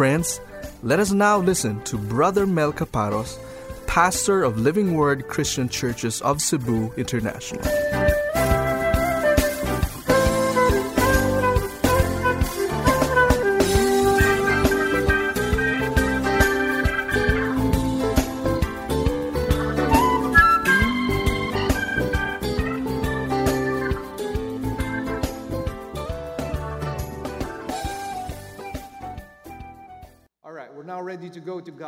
Friends, let us now listen to Brother Mel Caparos, pastor of Living Word Christian Churches of Cebu International.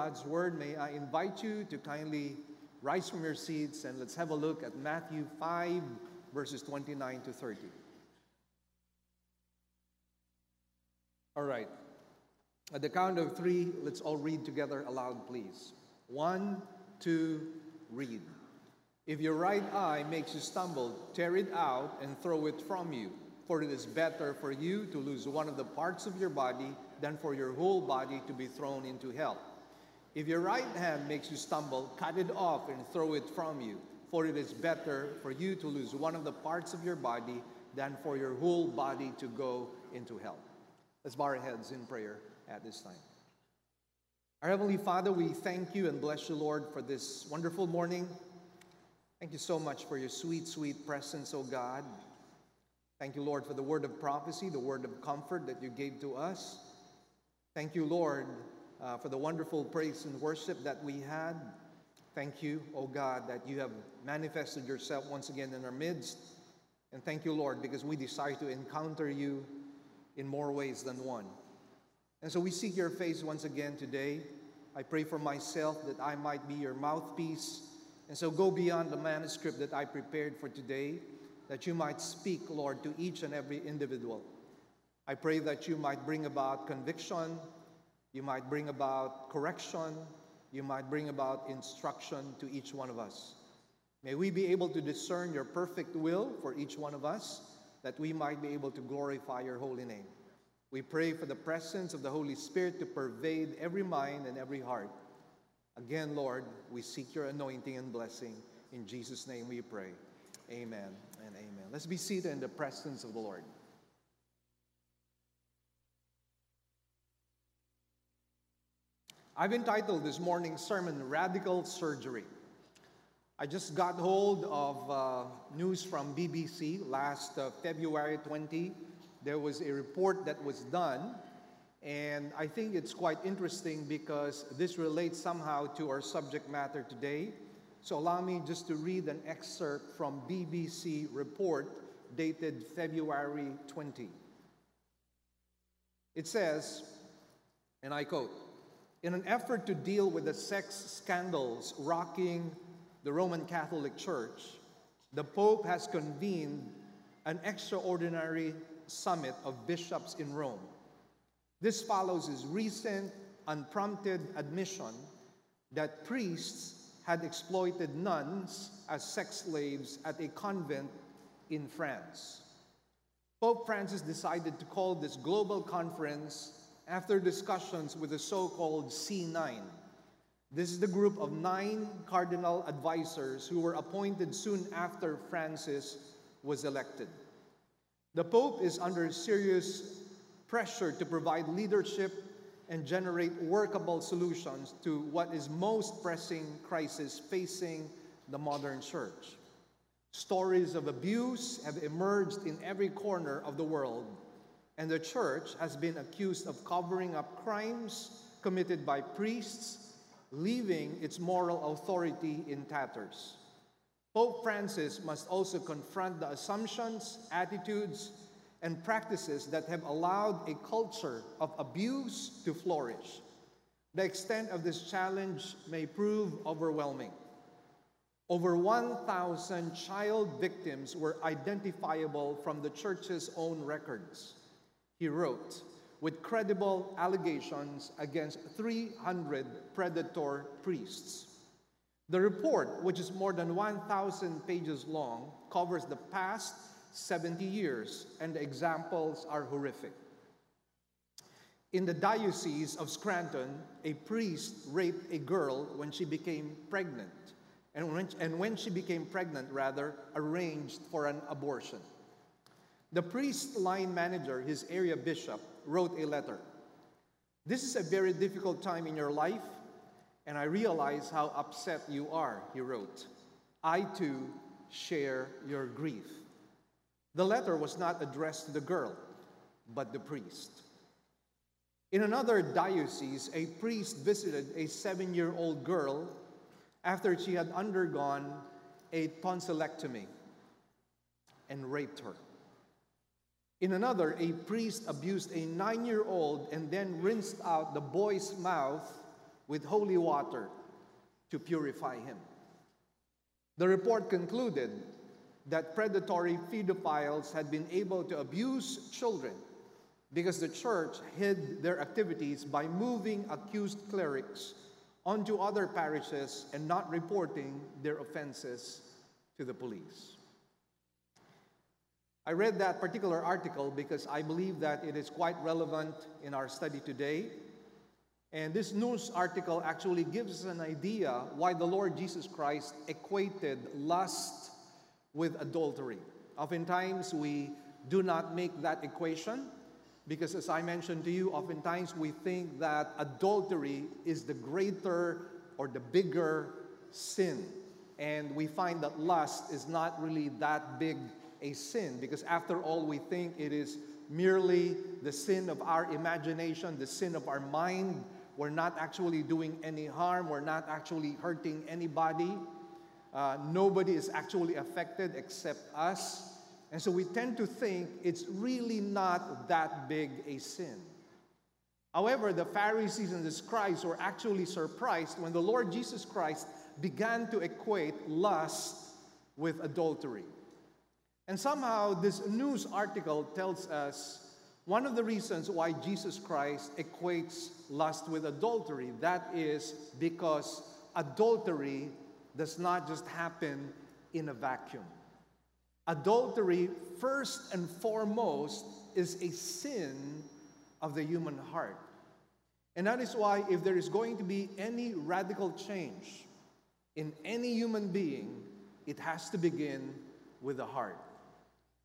God's Word. May I invite you to kindly rise from your seats and let's have a look at Matthew 5, verses 29 to 30. All right, at the count of three, let's all read together aloud, please. One, two, read. If your right eye makes you stumble, tear it out and throw it from you. For it is better for you to lose one of the parts of your body than for your whole body to be thrown into hell. If your right hand makes you stumble, cut it off and throw it from you. For it is better for you to lose one of the parts of your body than for your whole body to go into hell. Let's bow our heads in prayer at this time. Our Heavenly Father, we thank you and bless you, Lord, for this wonderful morning. Thank you so much for your sweet, sweet presence, O God. Thank you, Lord, for the word of prophecy, the word of comfort that you gave to us. Thank you, Lord, uh, for the wonderful praise and worship that we had. Thank you, O God, that you have manifested yourself once again in our midst. And thank you, Lord, because we desire to encounter you in more ways than one. And so we seek your face once again today. I pray for myself that I might be your mouthpiece. And so go beyond the manuscript that I prepared for today, that you might speak, Lord, to each and every individual. I pray that you might bring about conviction, you might bring about correction, you might bring about instruction to each one of us. May we be able to discern your perfect will for each one of us, that we might be able to glorify your holy name. We pray for the presence of the Holy Spirit to pervade every mind and every heart. Again, Lord, we seek your anointing and blessing. In Jesus' name we pray. Amen and amen. Let's be seated in the presence of the Lord. I've entitled this morning's sermon Radical Surgery. I just got hold of uh, news from BBC last uh, February 20. There was a report that was done, and I think it's quite interesting because this relates somehow to our subject matter today. So allow me just to read an excerpt from BBC report dated February 20. It says, and I quote, in an effort to deal with the sex scandals rocking the Roman Catholic Church, the Pope has convened an extraordinary summit of bishops in Rome. This follows his recent, unprompted admission that priests had exploited nuns as sex slaves at a convent in France. Pope Francis decided to call this global conference after discussions with the so called C9. This is the group of nine cardinal advisors who were appointed soon after Francis was elected. The Pope is under serious pressure to provide leadership and generate workable solutions to what is most pressing crisis facing the modern church. Stories of abuse have emerged in every corner of the world, and the church has been accused of covering up crimes committed by priests, leaving its moral authority in tatters. Pope Francis must also confront the assumptions, attitudes, and practices that have allowed a culture of abuse to flourish. The extent of this challenge may prove overwhelming. Over 1,000 child victims were identifiable from the church's own records. He wrote, with credible allegations against 300 predator priests. The report, which is more than 1,000 pages long, covers the past 70 years, and the examples are horrific. In the Diocese of Scranton, a priest raped a girl when she became pregnant, and when, and when she became pregnant, rather, arranged for an abortion. The priest line manager, his area bishop, wrote a letter. This is a very difficult time in your life, and I realize how upset you are, he wrote. I too share your grief. The letter was not addressed to the girl, but the priest. In another diocese, a priest visited a seven year old girl after she had undergone a tonsillectomy and raped her. In another, a priest abused a nine year old and then rinsed out the boy's mouth with holy water to purify him. The report concluded that predatory pedophiles had been able to abuse children because the church hid their activities by moving accused clerics onto other parishes and not reporting their offenses to the police. I read that particular article because I believe that it is quite relevant in our study today. And this news article actually gives us an idea why the Lord Jesus Christ equated lust with adultery. Oftentimes, we do not make that equation because, as I mentioned to you, oftentimes we think that adultery is the greater or the bigger sin. And we find that lust is not really that big a sin because, after all, we think it is merely the sin of our imagination, the sin of our mind. We're not actually doing any harm, we're not actually hurting anybody. Uh, nobody is actually affected except us. And so we tend to think it's really not that big a sin. However, the Pharisees and the scribes were actually surprised when the Lord Jesus Christ began to equate lust with adultery. And somehow, this news article tells us one of the reasons why Jesus Christ equates lust with adultery. That is because adultery does not just happen in a vacuum. Adultery, first and foremost, is a sin of the human heart. And that is why, if there is going to be any radical change in any human being, it has to begin with the heart.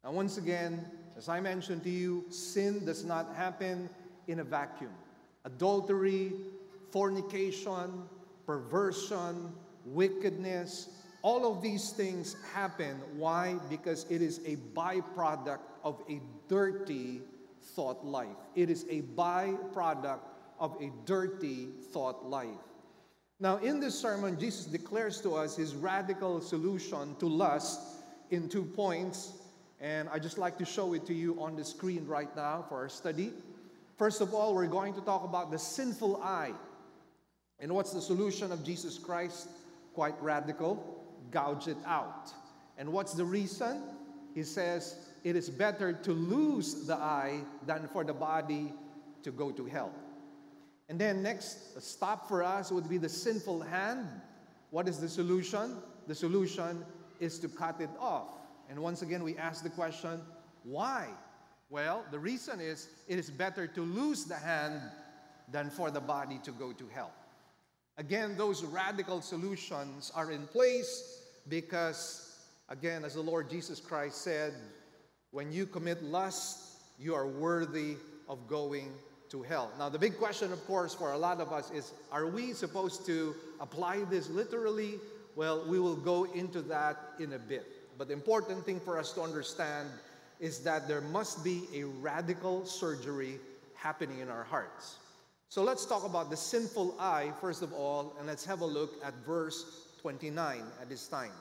Once again, as I mentioned to you, sin does not happen in a vacuum. Adultery, fornication, perversion, wickedness, all of these things happen. Why? Because it is a byproduct of a dirty thought life. It is a byproduct of a dirty thought life. Now, in this sermon, Jesus declares to us his radical solution to lust in two points. And I just like to show it to you on the screen right now for our study. First of all, we're going to talk about the sinful eye. And what's the solution of Jesus Christ? quite radical, gouge it out. And what's the reason? He says, it is better to lose the eye than for the body to go to hell. And then next stop for us would be the sinful hand. What is the solution? The solution is to cut it off. And once again, we ask the question, why? Well, the reason is it is better to lose the hand than for the body to go to hell. Again, those radical solutions are in place because, again, as the Lord Jesus Christ said, when you commit lust, you are worthy of going to hell. Now, the big question, of course, for a lot of us is are we supposed to apply this literally? Well, we will go into that in a bit. But the important thing for us to understand is that there must be a radical surgery happening in our hearts. So let's talk about the sinful eye, first of all, and let's have a look at verse 29 at this time.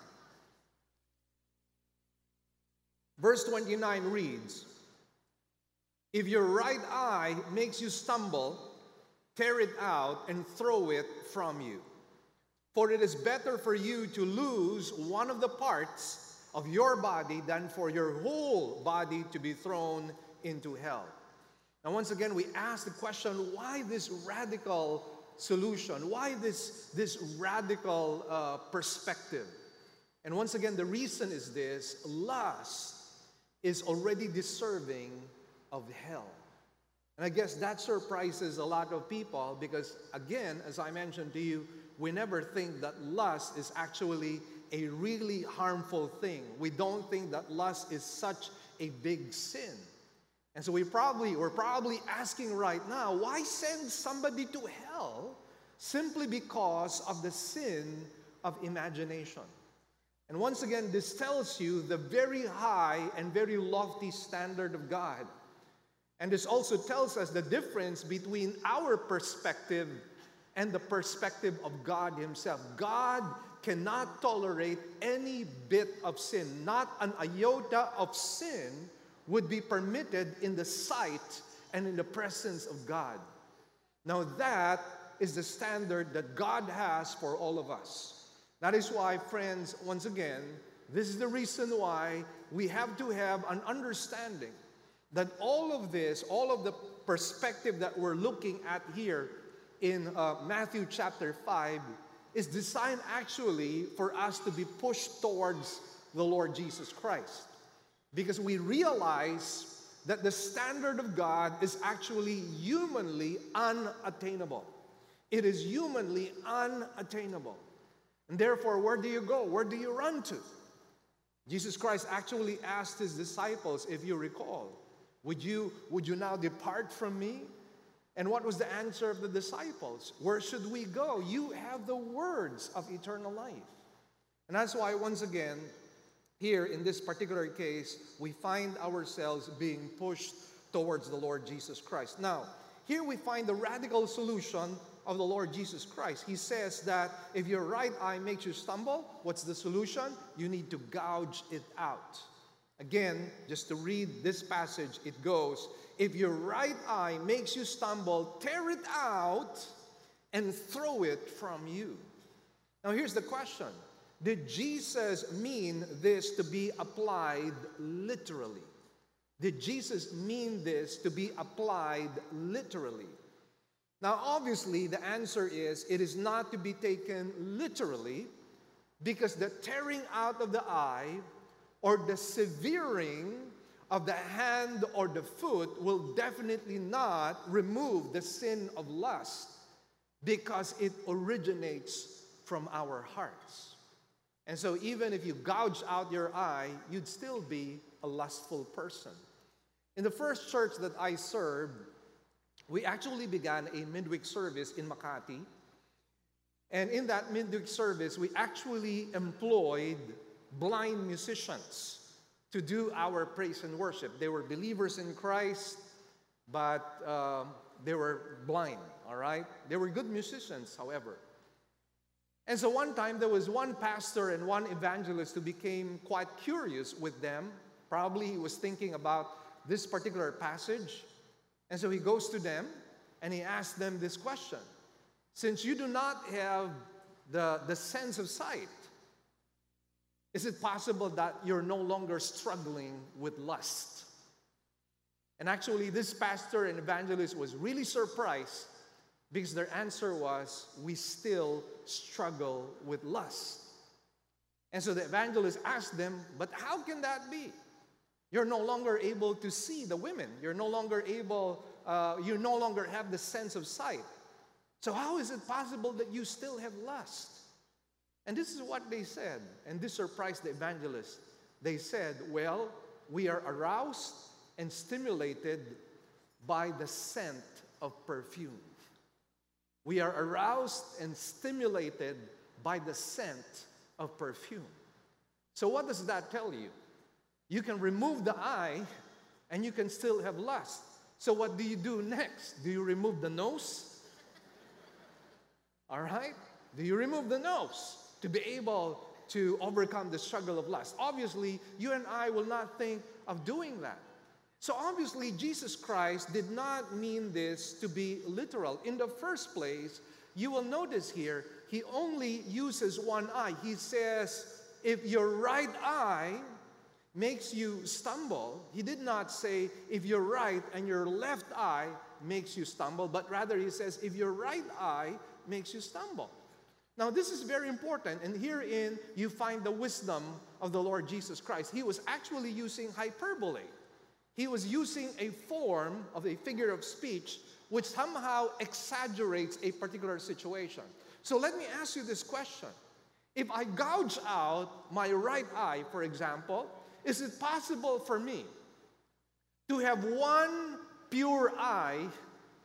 Verse 29 reads If your right eye makes you stumble, tear it out and throw it from you. For it is better for you to lose one of the parts of your body than for your whole body to be thrown into hell. And once again, we ask the question why this radical solution? Why this, this radical uh, perspective? And once again, the reason is this lust is already deserving of hell. And I guess that surprises a lot of people because, again, as I mentioned to you, we never think that lust is actually a really harmful thing. We don't think that lust is such a big sin. And so we probably, we're probably asking right now, why send somebody to hell simply because of the sin of imagination? And once again, this tells you the very high and very lofty standard of God. And this also tells us the difference between our perspective and the perspective of God Himself. God cannot tolerate any bit of sin, not an iota of sin would be permitted in the sight and in the presence of God. Now, that is the standard that God has for all of us. That is why, friends, once again, this is the reason why we have to have an understanding that all of this, all of the perspective that we're looking at here in uh, Matthew chapter 5, is designed actually for us to be pushed towards the Lord Jesus Christ because we realize that the standard of God is actually humanly unattainable. It is humanly unattainable. And therefore, where do you go? Where do you run to? Jesus Christ actually asked his disciples, if you recall, would you, would you now depart from me? And what was the answer of the disciples? Where should we go? You have the words of eternal life. And that's why, once again, here, in this particular case, we find ourselves being pushed towards the Lord Jesus Christ. Now, here we find the radical solution of the Lord Jesus Christ. He says that if your right eye makes you stumble, what's the solution? You need to gouge it out. Again, just to read this passage, it goes If your right eye makes you stumble, tear it out and throw it from you. Now, here's the question did Jesus mean this to be applied literally? Did Jesus mean this to be applied literally? Now, obviously, the answer is it is not to be taken literally because the tearing out of the eye or the severing of the hand or the foot will definitely not remove the sin of lust because it originates from our hearts. And so, even if you gouge out your eye, you'd still be a lustful person. In the first church that I served, we actually began a midweek service in Makati. And in that midweek service, we actually employed blind musicians to do our praise and worship. They were believers in Christ, but uh, they were blind, all right? They were good musicians, however. And so one time there was one pastor and one evangelist who became quite curious with them. Probably he was thinking about this particular passage. And so he goes to them and he asks them this question Since you do not have the, the sense of sight, is it possible that you're no longer struggling with lust? And actually, this pastor and evangelist was really surprised because their answer was, We still struggle with lust. And so the evangelist asked them, But how can that be? You're no longer able to see the women. You're no longer able, uh, you no longer have the sense of sight. So, how is it possible that you still have lust? And this is what they said, and this surprised the evangelist. They said, Well, we are aroused and stimulated by the scent of perfume. We are aroused and stimulated by the scent of perfume. So, what does that tell you? You can remove the eye and you can still have lust. So, what do you do next? Do you remove the nose? All right? Do you remove the nose to be able to overcome the struggle of lust? Obviously, you and I will not think of doing that. So obviously, Jesus Christ did not mean this to be literal. In the first place, you will notice here, he only uses one eye. He says, if your right eye makes you stumble, he did not say, if your right and your left eye makes you stumble, but rather he says, if your right eye makes you stumble. Now, this is very important, and herein you find the wisdom of the Lord Jesus Christ. He was actually using hyperbole. He was using a form of a figure of speech which somehow exaggerates a particular situation. So let me ask you this question. If I gouge out my right eye, for example, is it possible for me to have one pure eye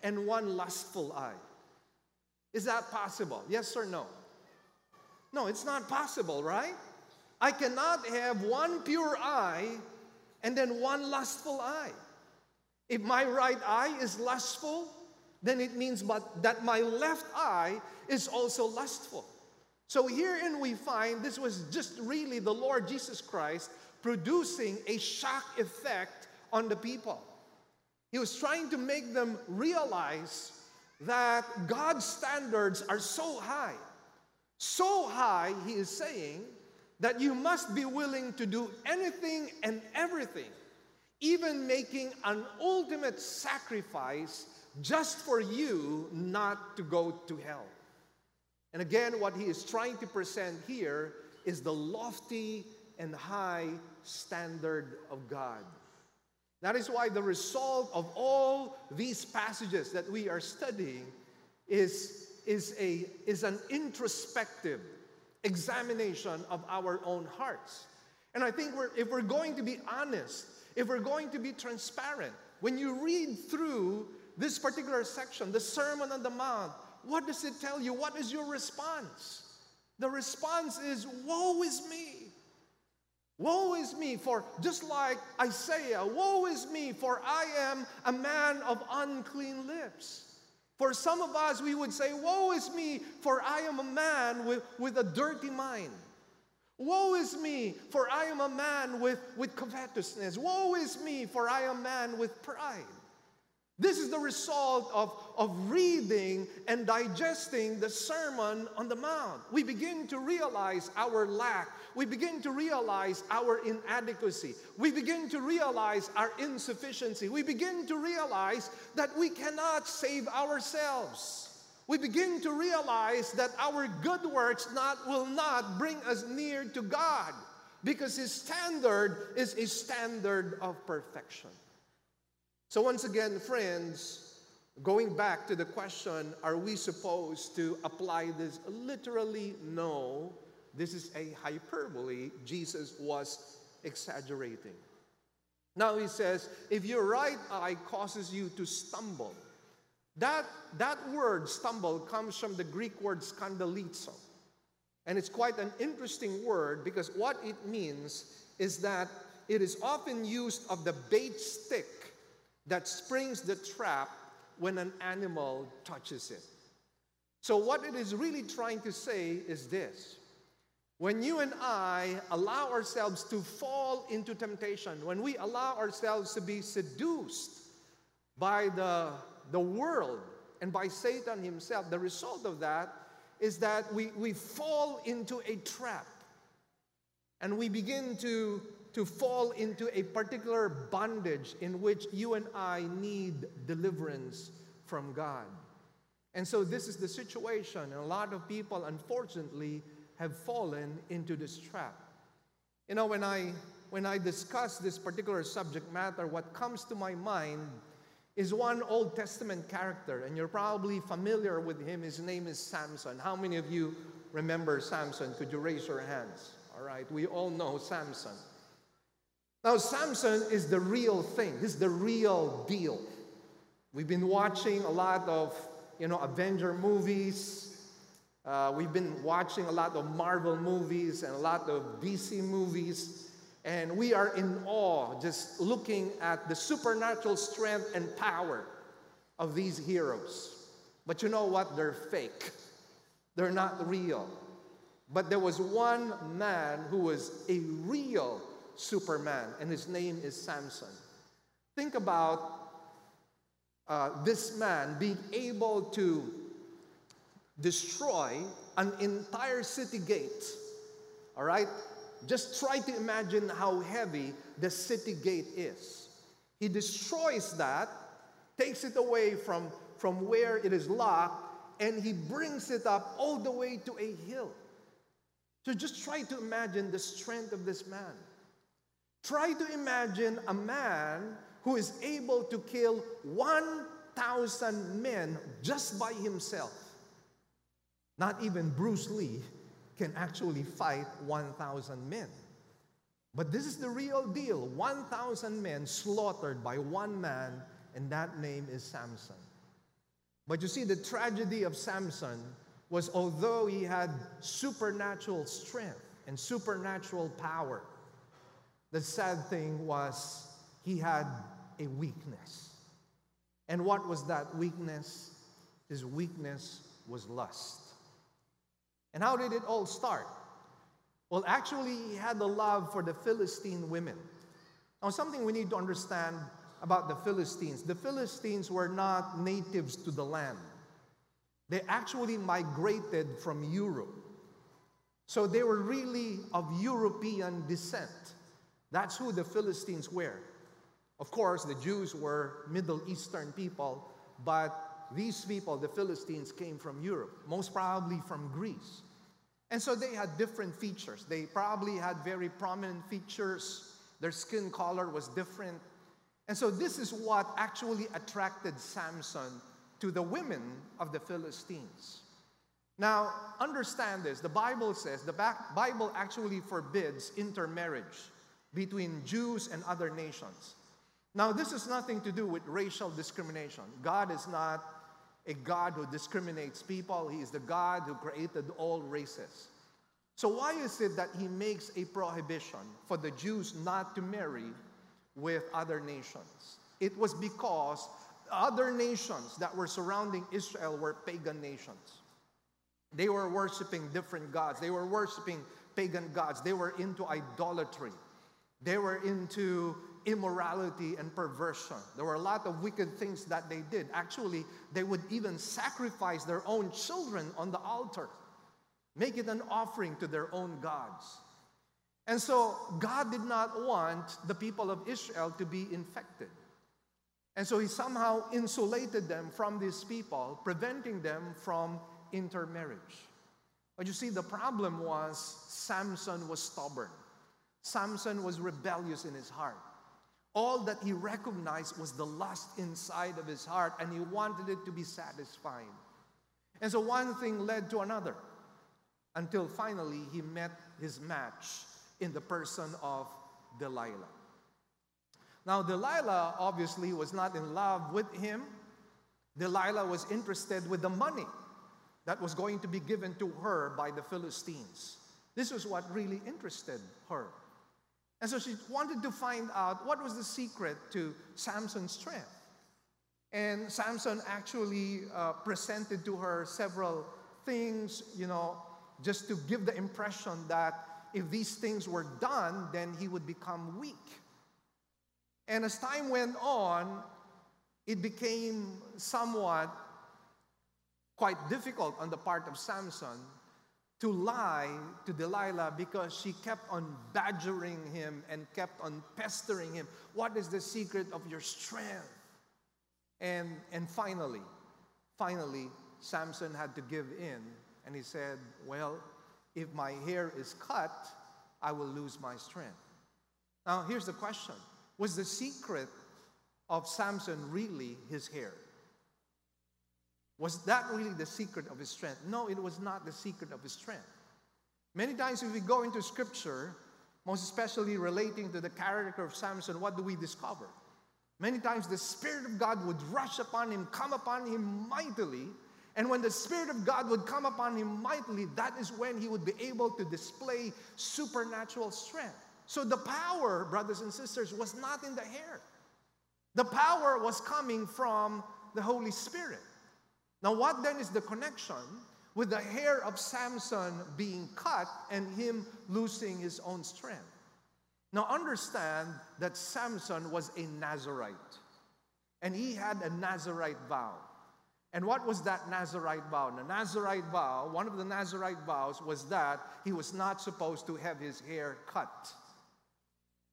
and one lustful eye. Is that possible? Yes or no? No, it's not possible, right? I cannot have one pure eye and then one lustful eye. If my right eye is lustful, then it means but that my left eye is also lustful. So herein we find this was just really the Lord Jesus Christ producing a shock effect on the people. He was trying to make them realize that God's standards are so high. So high, he is saying, that you must be willing to do anything and everything, even making an ultimate sacrifice just for you not to go to hell. And again, what he is trying to present here is the lofty and high standard of God. That is why the result of all these passages that we are studying is, is, a, is an introspective examination of our own hearts. And I think we're, if we're going to be honest, if we're going to be transparent, when you read through this particular section, the Sermon on the Mount, what does it tell you? What is your response? The response is, Woe is me! Woe is me, for just like Isaiah, woe is me, for I am a man of unclean lips. For some of us, we would say, Woe is me, for I am a man with, with a dirty mind. Woe is me, for I am a man with, with covetousness. Woe is me, for I am a man with pride. This is the result of, of reading and digesting the Sermon on the Mount. We begin to realize our lack. We begin to realize our inadequacy. We begin to realize our insufficiency. We begin to realize that we cannot save ourselves. We begin to realize that our good works not, will not bring us near to God because His standard is a standard of perfection. So, once again, friends, going back to the question are we supposed to apply this literally? No. This is a hyperbole. Jesus was exaggerating. Now he says, if your right eye causes you to stumble, that, that word stumble comes from the Greek word skandalizo. And it's quite an interesting word because what it means is that it is often used of the bait stick that springs the trap when an animal touches it. So, what it is really trying to say is this when you and I allow ourselves to fall into temptation, when we allow ourselves to be seduced by the, the world and by Satan himself, the result of that is that we, we fall into a trap and we begin to to fall into a particular bondage in which you and I need deliverance from God. And so, this is the situation. And a lot of people, unfortunately, have fallen into this trap. You know, when I, when I discuss this particular subject matter, what comes to my mind is one Old Testament character, and you're probably familiar with him. His name is Samson. How many of you remember Samson? Could you raise your hands? All right, we all know Samson. Now, Samson is the real thing. He's the real deal. We've been watching a lot of, you know, Avenger movies. Uh, we've been watching a lot of Marvel movies and a lot of DC movies. And we are in awe just looking at the supernatural strength and power of these heroes. But you know what? They're fake, they're not real. But there was one man who was a real Superman, and his name is Samson. Think about uh, this man being able to destroy an entire city gate. All right? Just try to imagine how heavy the city gate is. He destroys that, takes it away from, from where it is locked, and he brings it up all the way to a hill. So just try to imagine the strength of this man. Try to imagine a man who is able to kill 1,000 men just by himself. Not even Bruce Lee can actually fight 1,000 men. But this is the real deal 1,000 men slaughtered by one man, and that name is Samson. But you see, the tragedy of Samson was although he had supernatural strength and supernatural power, the sad thing was he had a weakness. And what was that weakness? His weakness was lust. And how did it all start? Well, actually, he had a love for the Philistine women. Now, something we need to understand about the Philistines the Philistines were not natives to the land, they actually migrated from Europe. So they were really of European descent. That's who the Philistines were. Of course, the Jews were Middle Eastern people, but these people, the Philistines, came from Europe, most probably from Greece. And so they had different features. They probably had very prominent features. Their skin color was different. And so this is what actually attracted Samson to the women of the Philistines. Now, understand this. The Bible says, the Bible actually forbids intermarriage between Jews and other nations. Now, this has nothing to do with racial discrimination. God is not a God who discriminates people, He is the God who created all races. So, why is it that He makes a prohibition for the Jews not to marry with other nations? It was because other nations that were surrounding Israel were pagan nations. They were worshiping different gods, they were worshiping pagan gods, they were into idolatry, they were into immorality and perversion. There were a lot of wicked things that they did. Actually, they would even sacrifice their own children on the altar, make it an offering to their own gods. And so, God did not want the people of Israel to be infected. And so, He somehow insulated them from these people, preventing them from intermarriage. But you see, the problem was Samson was stubborn. Samson was rebellious in his heart. All that he recognized was the lust inside of his heart, and he wanted it to be satisfied. And so one thing led to another until finally he met his match in the person of Delilah. Now, Delilah obviously was not in love with him. Delilah was interested with the money that was going to be given to her by the Philistines. This was what really interested her. And so she wanted to find out what was the secret to Samson's strength. And Samson actually uh, presented to her several things, you know, just to give the impression that if these things were done, then he would become weak. And as time went on, it became somewhat quite difficult on the part of Samson to lie to Delilah because she kept on badgering him and kept on pestering him. What is the secret of your strength? And, and finally, finally, Samson had to give in and he said, Well, if my hair is cut, I will lose my strength. Now, here's the question Was the secret of Samson really his hair? Was that really the secret of his strength? No, it was not the secret of his strength. Many times, if we go into scripture, most especially relating to the character of Samson, what do we discover? Many times, the Spirit of God would rush upon him, come upon him mightily. And when the Spirit of God would come upon him mightily, that is when he would be able to display supernatural strength. So the power, brothers and sisters, was not in the hair. The power was coming from the Holy Spirit. Now, what then is the connection with the hair of Samson being cut and him losing his own strength? Now, understand that Samson was a Nazarite, and he had a Nazarite vow. And what was that Nazarite vow? The Nazarite vow, one of the Nazarite vows was that he was not supposed to have his hair cut.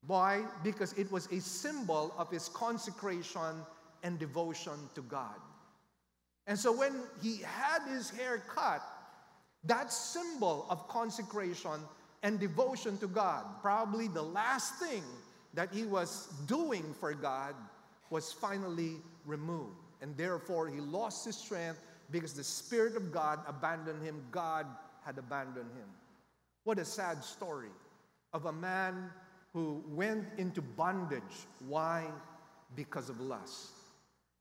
Why? Because it was a symbol of his consecration and devotion to God. And so when he had his hair cut, that symbol of consecration and devotion to God, probably the last thing that he was doing for God, was finally removed. And therefore, he lost his strength because the Spirit of God abandoned him. God had abandoned him. What a sad story of a man who went into bondage. Why? Because of lust.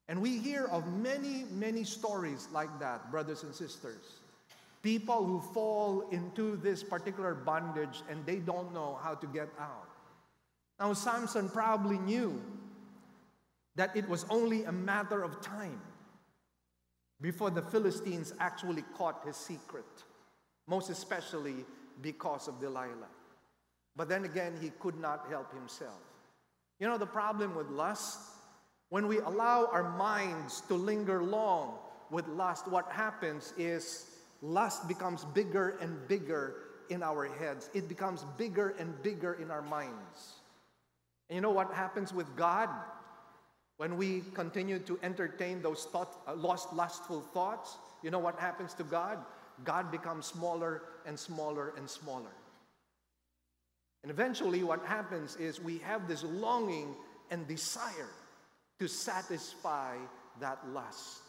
And we hear of many, many stories like that, brothers and sisters. People who fall into this particular bondage and they don't know how to get out. Now, Samson probably knew that it was only a matter of time before the Philistines actually caught his secret, most especially because of Delilah. But then again, he could not help himself. You know, the problem with lust when we allow our minds to linger long with lust, what happens is lust becomes bigger and bigger in our heads. It becomes bigger and bigger in our minds. And you know what happens with God? When we continue to entertain those thought, uh, lost, lustful thoughts, you know what happens to God? God becomes smaller and smaller and smaller. And eventually, what happens is we have this longing and desire to satisfy that lust.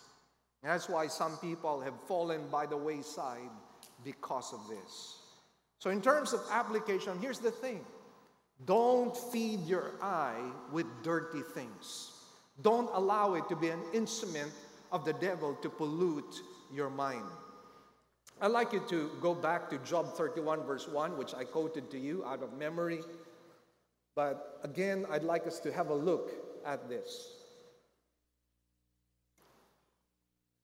That's why some people have fallen by the wayside because of this. So, in terms of application, here's the thing don't feed your eye with dirty things. Don't allow it to be an instrument of the devil to pollute your mind. I'd like you to go back to Job 31, verse 1, which I quoted to you out of memory. But again, I'd like us to have a look at this.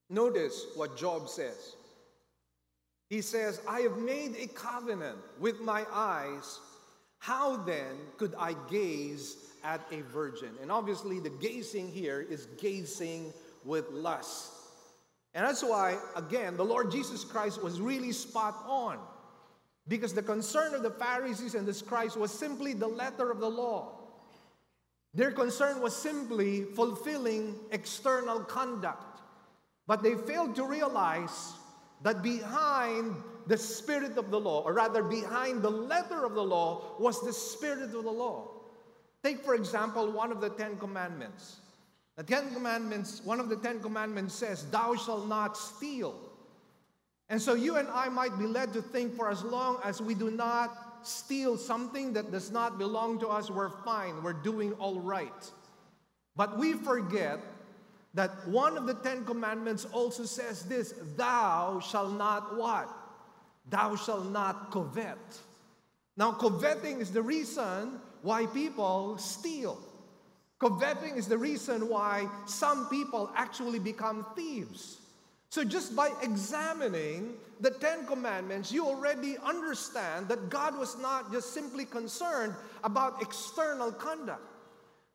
Notice what Job says. He says, I have made a covenant with my eyes. How then could I gaze at a virgin? And obviously, the gazing here is gazing with lust. And that's why, again, the Lord Jesus Christ was really spot on. Because the concern of the Pharisees and the scribes was simply the letter of the law. Their concern was simply fulfilling external conduct. But they failed to realize that behind the spirit of the law, or rather behind the letter of the law, was the spirit of the law. Take, for example, one of the Ten Commandments. The Ten Commandments, one of the Ten Commandments says, Thou shalt not steal. And so you and I might be led to think for as long as we do not steal something that does not belong to us, we're fine, we're doing all right. But we forget that one of the Ten Commandments also says this Thou shalt not what? Thou shalt not covet. Now, coveting is the reason why people steal. Coveting is the reason why some people actually become thieves. So, just by examining the Ten Commandments, you already understand that God was not just simply concerned about external conduct.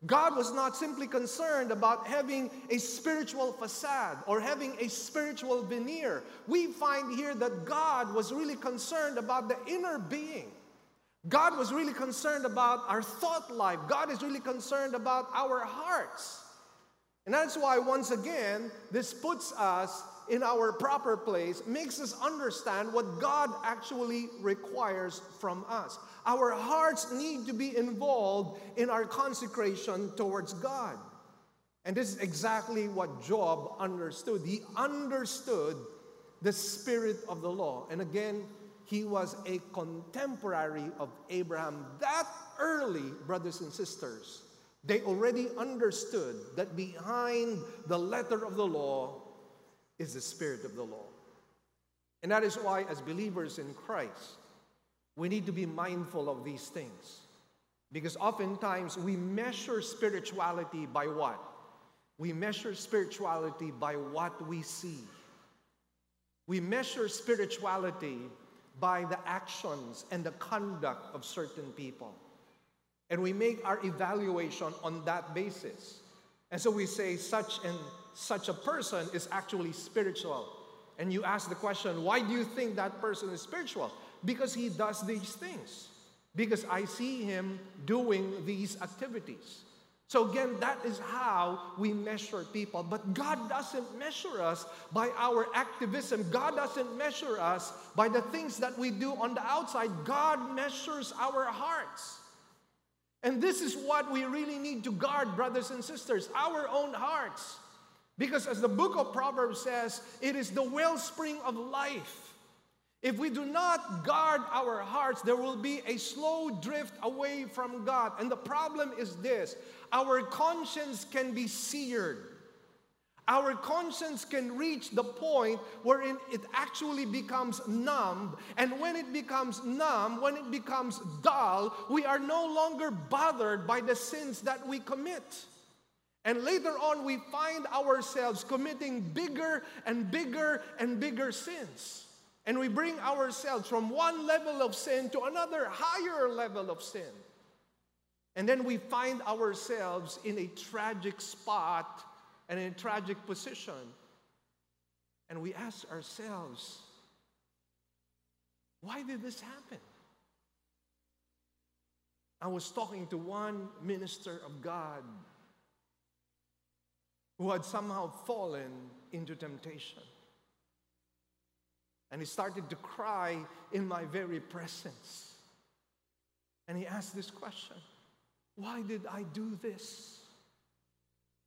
God was not simply concerned about having a spiritual facade or having a spiritual veneer. We find here that God was really concerned about the inner being. God was really concerned about our thought life. God is really concerned about our hearts. And that's why, once again, this puts us in our proper place, makes us understand what God actually requires from us. Our hearts need to be involved in our consecration towards God. And this is exactly what Job understood. He understood the spirit of the law. And again, he was a contemporary of Abraham. That early, brothers and sisters, they already understood that behind the letter of the law is the spirit of the law. And that is why, as believers in Christ, we need to be mindful of these things. Because oftentimes we measure spirituality by what? We measure spirituality by what we see. We measure spirituality by the actions and the conduct of certain people. And we make our evaluation on that basis. And so we say such and such a person is actually spiritual. And you ask the question, why do you think that person is spiritual? Because he does these things. Because I see him doing these activities. So, again, that is how we measure people. But God doesn't measure us by our activism. God doesn't measure us by the things that we do on the outside. God measures our hearts. And this is what we really need to guard, brothers and sisters our own hearts. Because as the book of Proverbs says, it is the wellspring of life. If we do not guard our hearts, there will be a slow drift away from God. And the problem is this our conscience can be seared. Our conscience can reach the point wherein it actually becomes numb. And when it becomes numb, when it becomes dull, we are no longer bothered by the sins that we commit. And later on, we find ourselves committing bigger and bigger and bigger sins. And we bring ourselves from one level of sin to another higher level of sin. And then we find ourselves in a tragic spot and in a tragic position. And we ask ourselves, why did this happen? I was talking to one minister of God who had somehow fallen into temptation. And he started to cry in my very presence. And he asked this question Why did I do this?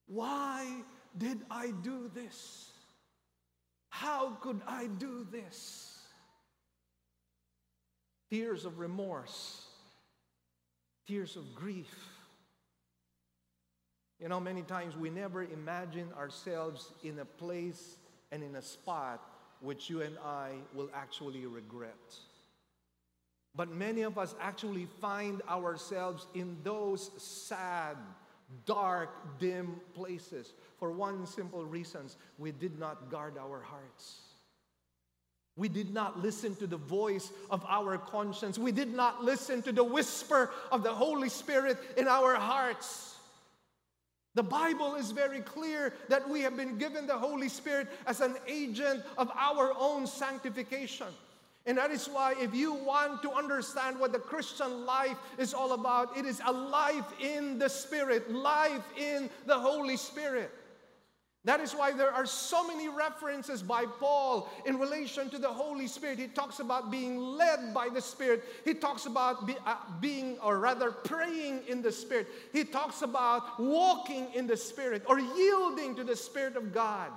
Why did I do this? How could I do this? Tears of remorse, tears of grief. You know, many times we never imagine ourselves in a place and in a spot which you and I will actually regret. But many of us actually find ourselves in those sad, dark, dim places for one simple reason we did not guard our hearts. We did not listen to the voice of our conscience. We did not listen to the whisper of the Holy Spirit in our hearts. The Bible is very clear that we have been given the Holy Spirit as an agent of our own sanctification. And that is why, if you want to understand what the Christian life is all about, it is a life in the Spirit, life in the Holy Spirit. That is why there are so many references by Paul in relation to the Holy Spirit. He talks about being led by the Spirit. He talks about be, uh, being, or rather, praying in the Spirit. He talks about walking in the Spirit or yielding to the Spirit of God.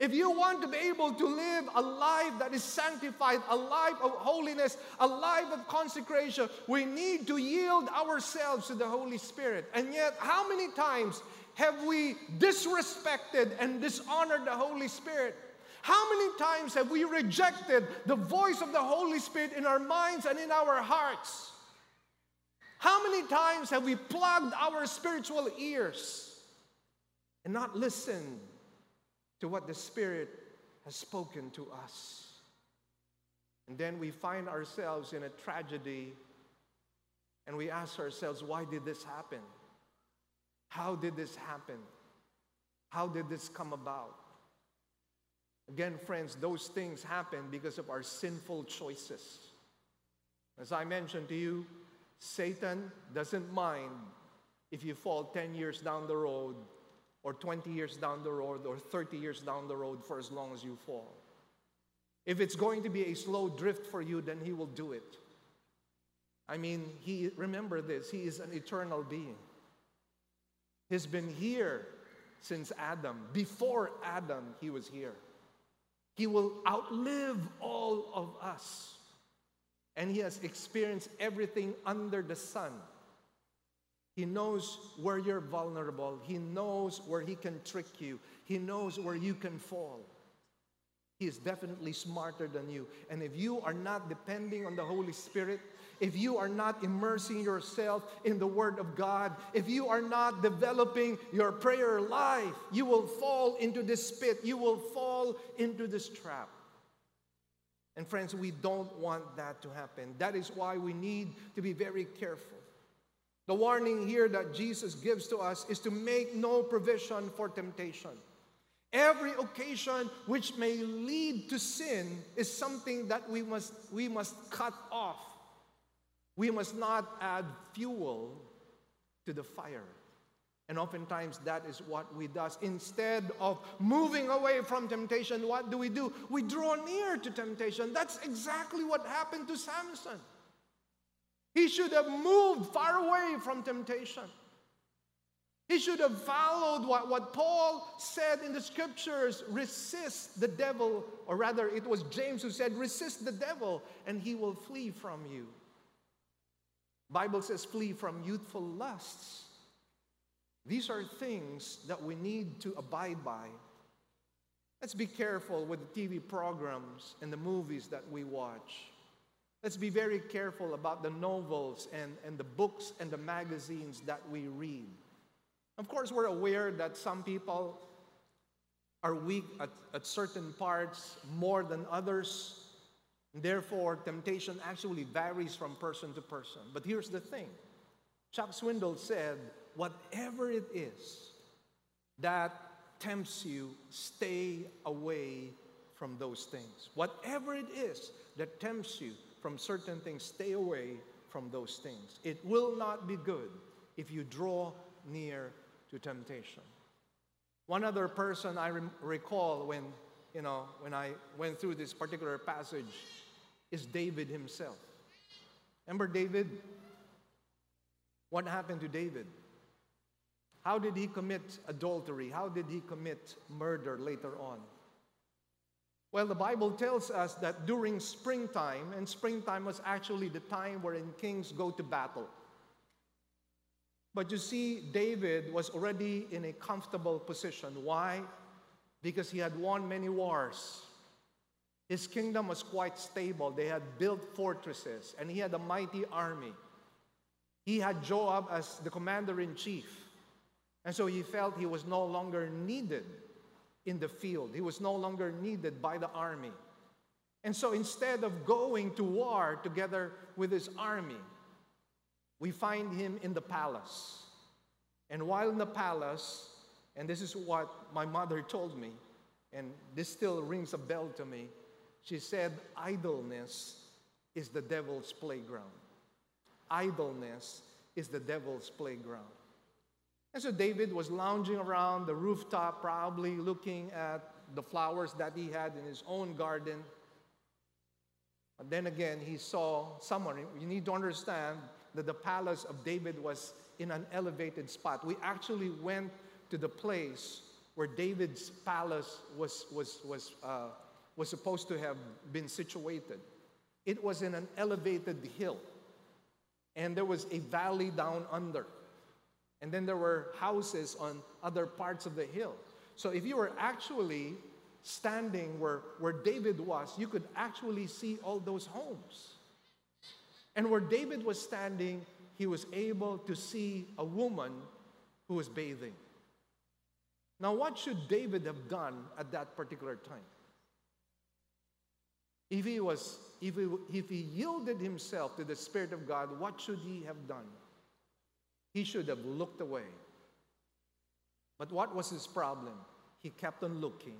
If you want to be able to live a life that is sanctified, a life of holiness, a life of consecration, we need to yield ourselves to the Holy Spirit. And yet, how many times have we disrespected and dishonored the Holy Spirit? How many times have we rejected the voice of the Holy Spirit in our minds and in our hearts? How many times have we plugged our spiritual ears and not listened to what the Spirit has spoken to us? And then we find ourselves in a tragedy and we ask ourselves, why did this happen? How did this happen? How did this come about? Again, friends, those things happen because of our sinful choices. As I mentioned to you, Satan doesn't mind if you fall 10 years down the road, or 20 years down the road, or 30 years down the road for as long as you fall. If it's going to be a slow drift for you, then he will do it. I mean, he remember this, he is an eternal being. He's been here since Adam. Before Adam, he was here. He will outlive all of us. And he has experienced everything under the sun. He knows where you're vulnerable. He knows where he can trick you. He knows where you can fall. He is definitely smarter than you. And if you are not depending on the Holy Spirit, if you are not immersing yourself in the Word of God, if you are not developing your prayer life, you will fall into this pit. You will fall into this trap. And friends, we don't want that to happen. That is why we need to be very careful. The warning here that Jesus gives to us is to make no provision for temptation. Every occasion which may lead to sin is something that we must, we must cut off. We must not add fuel to the fire. And oftentimes that is what we do. Instead of moving away from temptation, what do we do? We draw near to temptation. That's exactly what happened to Samson. He should have moved far away from temptation. He should have followed what, what Paul said in the scriptures resist the devil, or rather, it was James who said, resist the devil, and he will flee from you. Bible says, flee from youthful lusts. These are things that we need to abide by. Let's be careful with the TV programs and the movies that we watch. Let's be very careful about the novels and, and the books and the magazines that we read. Of course, we're aware that some people are weak at, at certain parts more than others. Therefore, temptation actually varies from person to person. But here's the thing Chuck Swindoll said, whatever it is that tempts you, stay away from those things. Whatever it is that tempts you from certain things, stay away from those things. It will not be good if you draw near to temptation. One other person I recall when, you know, when I went through this particular passage is David himself. Remember David? What happened to David? How did he commit adultery? How did he commit murder later on? Well, the Bible tells us that during springtime, and springtime was actually the time wherein kings go to battle. But you see, David was already in a comfortable position. Why? Because he had won many wars. His kingdom was quite stable. They had built fortresses, and he had a mighty army. He had Joab as the commander in chief. And so he felt he was no longer needed in the field, he was no longer needed by the army. And so instead of going to war together with his army, we find him in the palace. And while in the palace, and this is what my mother told me, and this still rings a bell to me, she said, idleness is the devil's playground. Idleness is the devil's playground. And so David was lounging around the rooftop, probably looking at the flowers that he had in his own garden. But then again, he saw someone. You need to understand that the palace of David was in an elevated spot. We actually went to the place where David's palace was, was, was, uh, was supposed to have been situated. It was in an elevated hill, and there was a valley down under. And then there were houses on other parts of the hill. So if you were actually standing where, where David was, you could actually see all those homes. And where David was standing, he was able to see a woman who was bathing. Now, what should David have done at that particular time? If he, was, if he, if he yielded himself to the Spirit of God, what should he have done? He should have looked away. But what was his problem? He kept on looking,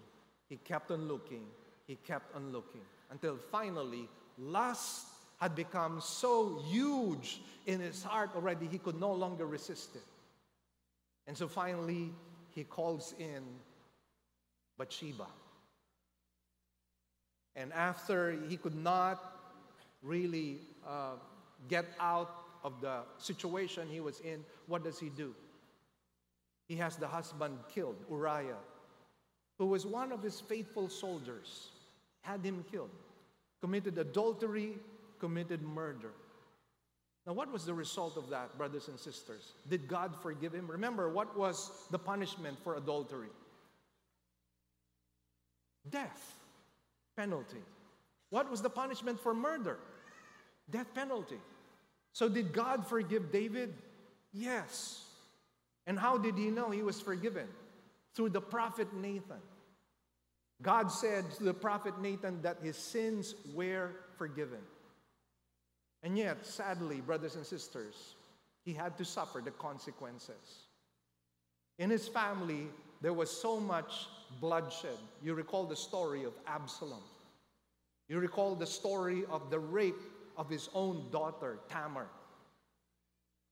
he kept on looking, he kept on looking until finally lust had become so huge in his heart already, he could no longer resist it. And so finally, he calls in Bathsheba. And after he could not really uh, get out of the situation he was in, what does he do? He has the husband killed, Uriah, who was one of his faithful soldiers, had him killed, committed adultery committed murder. Now, what was the result of that, brothers and sisters? Did God forgive him? Remember, what was the punishment for adultery? Death penalty. What was the punishment for murder? Death penalty. So, did God forgive David? Yes. And how did he know he was forgiven? Through the prophet Nathan. God said to the prophet Nathan that his sins were forgiven. And yet, sadly, brothers and sisters, he had to suffer the consequences. In his family, there was so much bloodshed. You recall the story of Absalom. You recall the story of the rape of his own daughter, Tamar.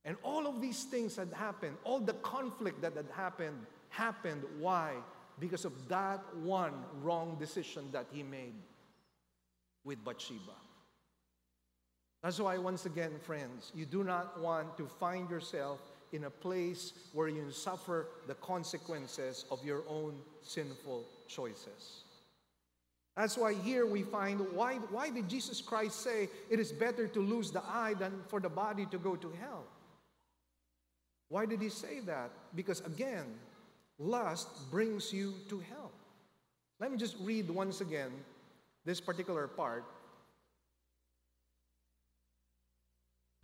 And all of these things had happened, all the conflict that had happened, happened. Why? Because of that one wrong decision that he made with Bathsheba. That's why, once again, friends, you do not want to find yourself in a place where you suffer the consequences of your own sinful choices. That's why here we find why, why did Jesus Christ say it is better to lose the eye than for the body to go to hell? Why did he say that? Because again, lust brings you to hell. Let me just read once again this particular part.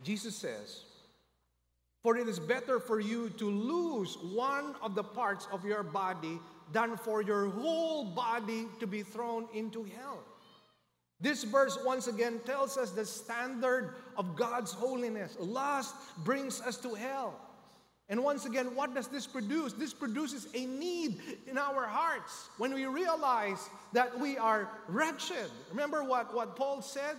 Jesus says, For it is better for you to lose one of the parts of your body than for your whole body to be thrown into hell. This verse once again tells us the standard of God's holiness. Lust brings us to hell. And once again, what does this produce? This produces a need in our hearts when we realize that we are wretched. Remember what, what Paul said?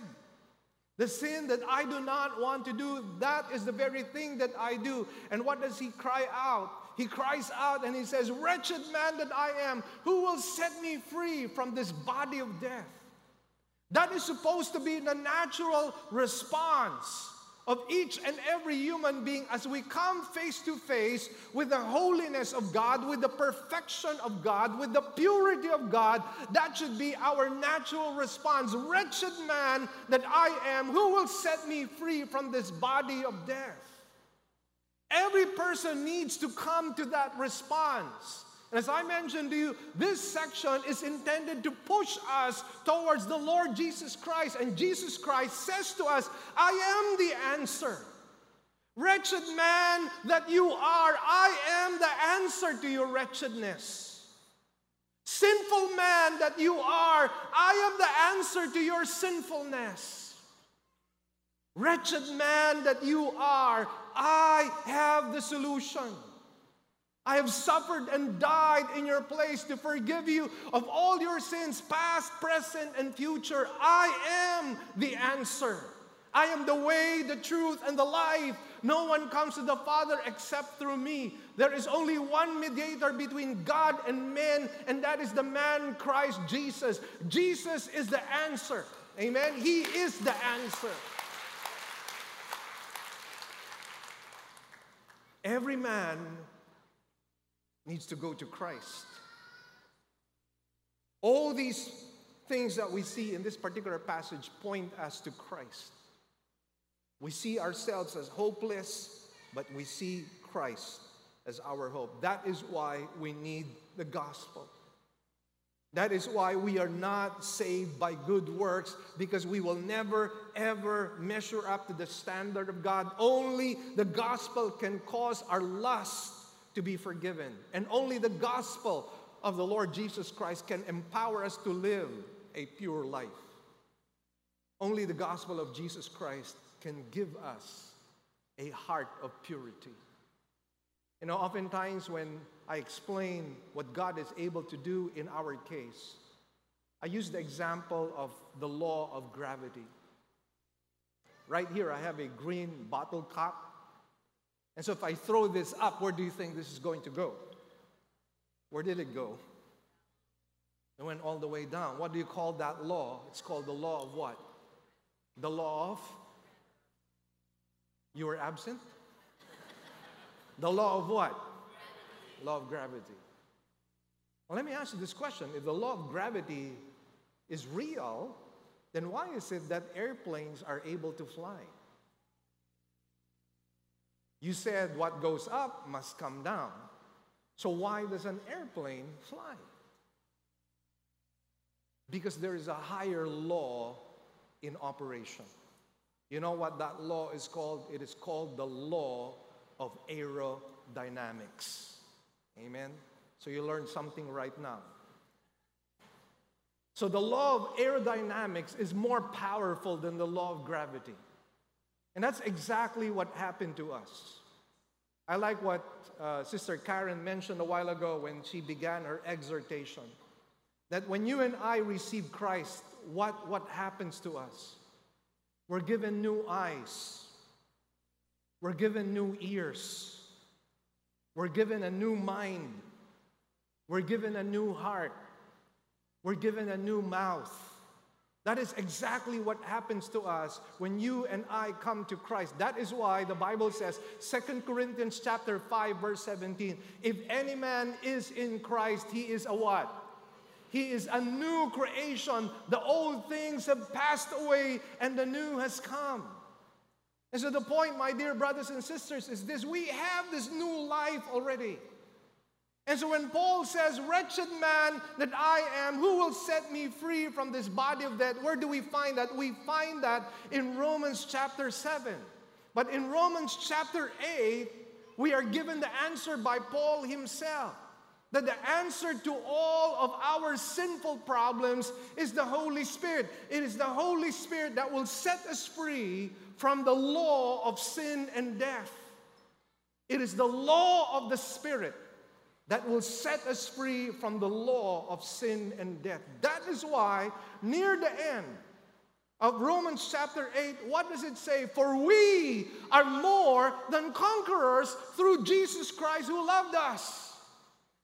The sin that I do not want to do, that is the very thing that I do. And what does he cry out? He cries out and he says, Wretched man that I am, who will set me free from this body of death? That is supposed to be the natural response of each and every human being as we come face to face with the holiness of God, with the perfection of God, with the purity of God, that should be our natural response. Wretched man that I am, who will set me free from this body of death? Every person needs to come to that response. As I mentioned to you, this section is intended to push us towards the Lord Jesus Christ. And Jesus Christ says to us, I am the answer. Wretched man that you are, I am the answer to your wretchedness. Sinful man that you are, I am the answer to your sinfulness. Wretched man that you are, I have the solution. I have suffered and died in your place to forgive you of all your sins, past, present, and future. I am the answer. I am the way, the truth, and the life. No one comes to the Father except through me. There is only one mediator between God and men, and that is the man Christ Jesus. Jesus is the answer. Amen. He is the answer. Every man needs to go to Christ. All these things that we see in this particular passage point us to Christ. We see ourselves as hopeless, but we see Christ as our hope. That is why we need the gospel. That is why we are not saved by good works because we will never ever measure up to the standard of God. Only the gospel can cause our lust to be forgiven. And only the gospel of the Lord Jesus Christ can empower us to live a pure life. Only the gospel of Jesus Christ can give us a heart of purity. You know, oftentimes when I explain what God is able to do in our case, I use the example of the law of gravity. Right here, I have a green bottle cap and so if I throw this up, where do you think this is going to go? Where did it go? It went all the way down. What do you call that law? It's called the law of what? The law of you were absent? the law of what? Law of gravity. Well, let me ask you this question. If the law of gravity is real, then why is it that airplanes are able to fly? You said what goes up must come down. So why does an airplane fly? Because there is a higher law in operation. You know what that law is called? It is called the law of aerodynamics. Amen? So you learned something right now. So the law of aerodynamics is more powerful than the law of gravity. And that's exactly what happened to us. I like what uh, Sister Karen mentioned a while ago when she began her exhortation that when you and I receive Christ, what, what happens to us? We're given new eyes, we're given new ears, we're given a new mind, we're given a new heart, we're given a new mouth, That is exactly what happens to us when you and I come to Christ. That is why the Bible says, 2 Corinthians chapter 5 verse 17, if any man is in Christ, he is a what? He is a new creation. The old things have passed away and the new has come. And so the point, my dear brothers and sisters, is this we have this new life already. And so when Paul says, Wretched man that I am, who will set me free from this body of death? Where do we find that? We find that in Romans chapter 7. But in Romans chapter 8, we are given the answer by Paul himself that the answer to all of our sinful problems is the Holy Spirit. It is the Holy Spirit that will set us free from the law of sin and death. It is the law of the Spirit that will set us free from the law of sin and death. That is why, near the end of Romans chapter 8, what does it say? For we are more than conquerors through Jesus Christ who loved us.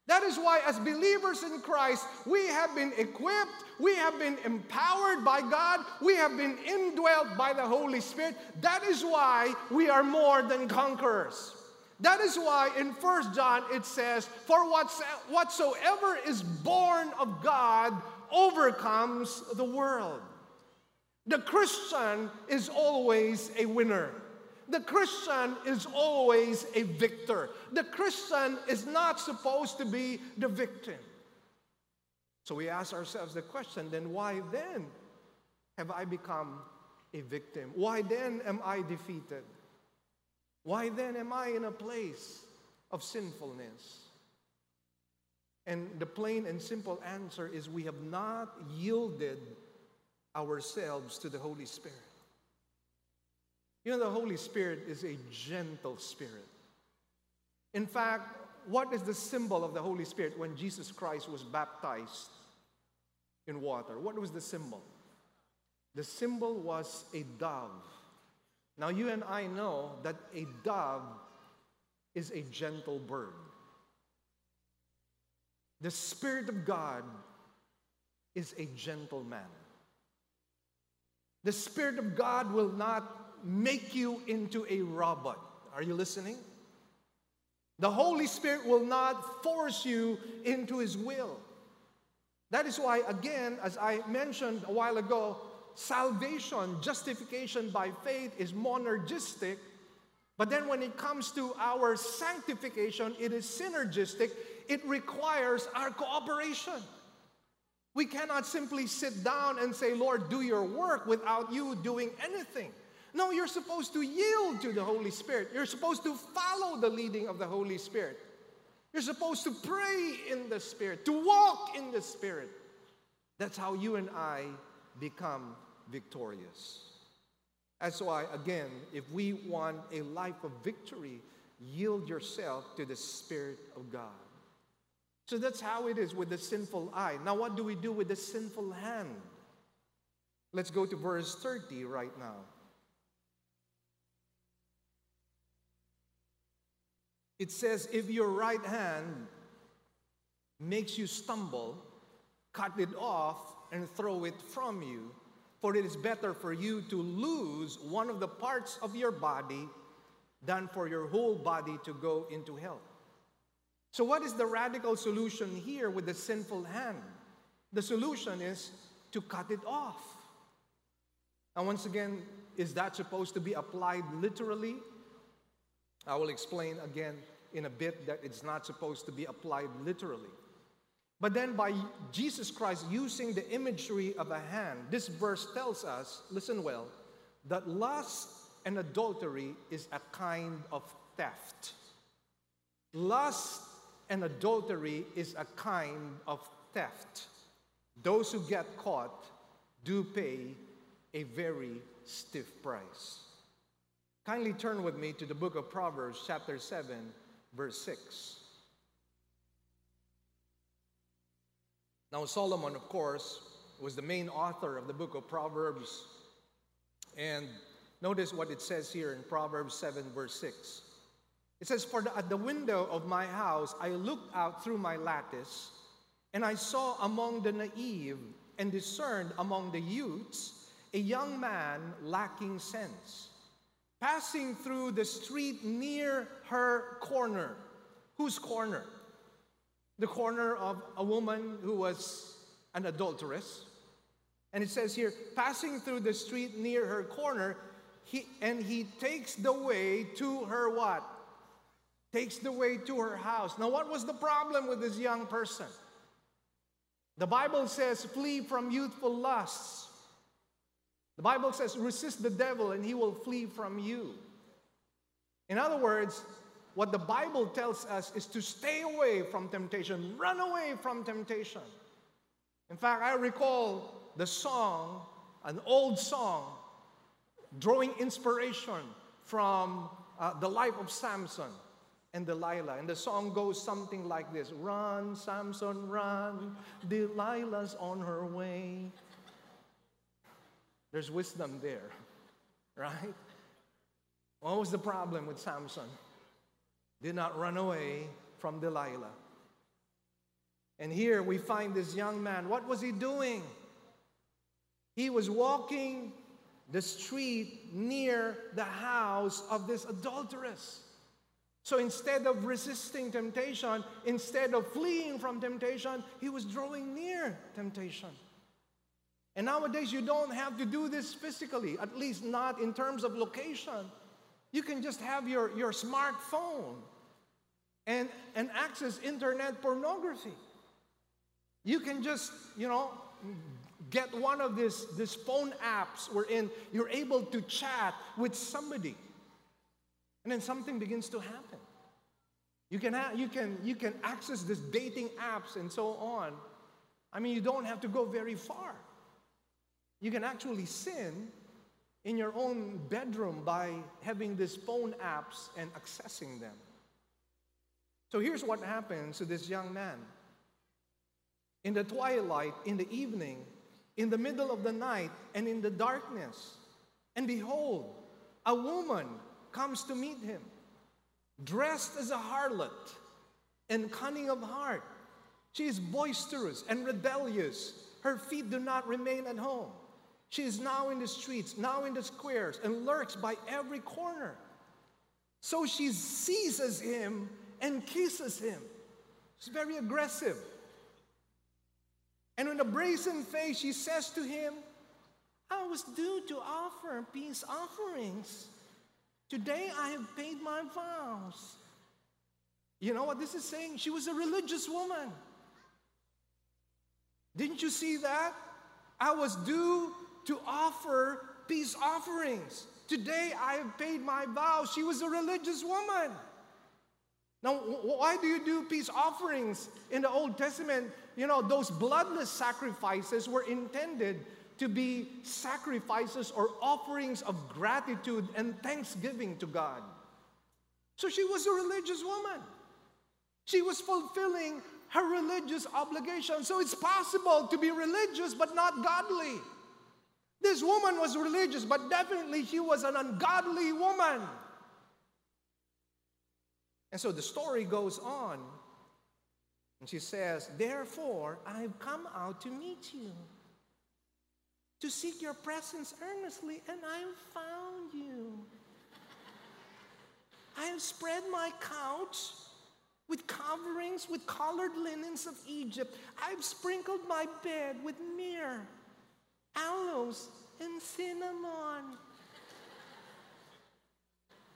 That is why, as believers in Christ, we have been equipped, we have been empowered by God, we have been indwelt by the Holy Spirit. That is why we are more than conquerors. That is why in First John it says, For whatsoever is born of God overcomes the world. The Christian is always a winner. The Christian is always a victor. The Christian is not supposed to be the victim. So we ask ourselves the question then why then have I become a victim? Why then am I defeated? Why then am I in a place of sinfulness? And the plain and simple answer is we have not yielded ourselves to the Holy Spirit. You know, the Holy Spirit is a gentle spirit. In fact, what is the symbol of the Holy Spirit when Jesus Christ was baptized in water? What was the symbol? The symbol was a dove. Now, you and I know that a dove is a gentle bird. The Spirit of God is a gentleman. The Spirit of God will not make you into a robot. Are you listening? The Holy Spirit will not force you into His will. That is why, again, as I mentioned a while ago, salvation, justification by faith is monergistic. But then when it comes to our sanctification, it is synergistic. It requires our cooperation. We cannot simply sit down and say, Lord, do your work without you doing anything. No, you're supposed to yield to the Holy Spirit. You're supposed to follow the leading of the Holy Spirit. You're supposed to pray in the Spirit, to walk in the Spirit. That's how you and I become victorious. That's why, again, if we want a life of victory, yield yourself to the Spirit of God. So that's how it is with the sinful eye. Now, what do we do with the sinful hand? Let's go to verse 30 right now. It says, If your right hand makes you stumble, cut it off and throw it from you. For it is better for you to lose one of the parts of your body than for your whole body to go into hell. So, what is the radical solution here with the sinful hand? The solution is to cut it off. And once again, is that supposed to be applied literally? I will explain again in a bit that it's not supposed to be applied literally. But then, by Jesus Christ using the imagery of a hand, this verse tells us listen well that lust and adultery is a kind of theft. Lust and adultery is a kind of theft. Those who get caught do pay a very stiff price. Kindly turn with me to the book of Proverbs, chapter 7, verse 6. Now, Solomon, of course, was the main author of the book of Proverbs. And notice what it says here in Proverbs 7, verse 6. It says, For at the window of my house I looked out through my lattice, and I saw among the naive and discerned among the youths a young man lacking sense, passing through the street near her corner. Whose corner? The corner of a woman who was an adulteress. And it says here, passing through the street near her corner, he, and he takes the way to her what? Takes the way to her house. Now, what was the problem with this young person? The Bible says, flee from youthful lusts. The Bible says, resist the devil and he will flee from you. In other words, what the Bible tells us is to stay away from temptation, run away from temptation. In fact, I recall the song, an old song, drawing inspiration from uh, the life of Samson and Delilah. And the song goes something like this Run, Samson, run, Delilah's on her way. There's wisdom there, right? What was the problem with Samson? Did not run away from Delilah. And here we find this young man. What was he doing? He was walking the street near the house of this adulteress. So instead of resisting temptation, instead of fleeing from temptation, he was drawing near temptation. And nowadays, you don't have to do this physically, at least not in terms of location. You can just have your, your smartphone and, and access internet pornography. You can just, you know, get one of these, this phone apps wherein you're able to chat with somebody. And then something begins to happen. You can, ha- you, can, you can access these dating apps and so on. I mean, you don't have to go very far. You can actually sin in your own bedroom by having these phone apps and accessing them. So here's what happens to this young man. In the twilight, in the evening, in the middle of the night, and in the darkness, and behold, a woman comes to meet him, dressed as a harlot and cunning of heart. She is boisterous and rebellious. Her feet do not remain at home. She is now in the streets, now in the squares, and lurks by every corner. So she seizes him and kisses him. She's very aggressive. And with a brazen face, she says to him, I was due to offer peace offerings. Today I have paid my vows. You know what this is saying? She was a religious woman. Didn't you see that? I was due to offer peace offerings. Today I have paid my vows. She was a religious woman. Now, why do you do peace offerings in the Old Testament? You know, those bloodless sacrifices were intended to be sacrifices or offerings of gratitude and thanksgiving to God. So she was a religious woman. She was fulfilling her religious obligation. So it's possible to be religious but not godly. This woman was religious, but definitely she was an ungodly woman. And so the story goes on. And she says, Therefore, I've come out to meet you, to seek your presence earnestly, and I have found you. I have spread my couch with coverings, with colored linens of Egypt. I've sprinkled my bed with myrrh aloes, and cinnamon.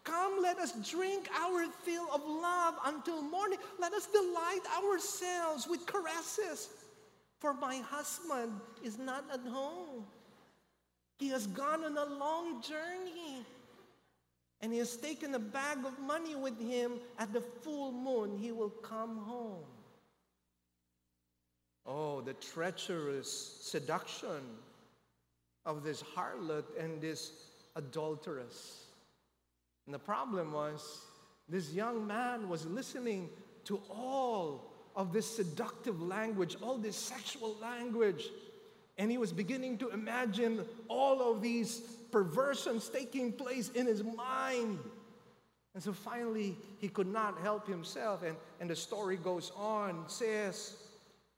Come, let us drink our fill of love until morning. Let us delight ourselves with caresses. For my husband is not at home. He has gone on a long journey. And he has taken a bag of money with him. At the full moon, he will come home. Oh, the treacherous seduction of this harlot and this adulteress. And the problem was, this young man was listening to all of this seductive language, all this sexual language. And he was beginning to imagine all of these perversions taking place in his mind. And so finally, he could not help himself. And, and the story goes on, says,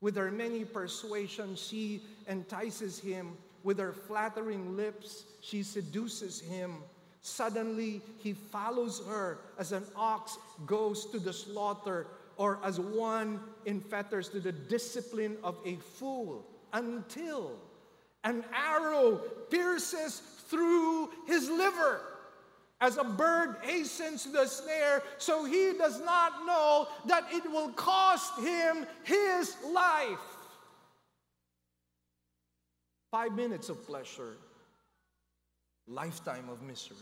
With her many persuasions, she entices him. With her flattering lips, she seduces him. Suddenly, he follows her as an ox goes to the slaughter, or as one in fetters to the discipline of a fool, until an arrow pierces through his liver. As a bird hastens to the snare, so he does not know that it will cost him his life. Five minutes of pleasure, lifetime of misery.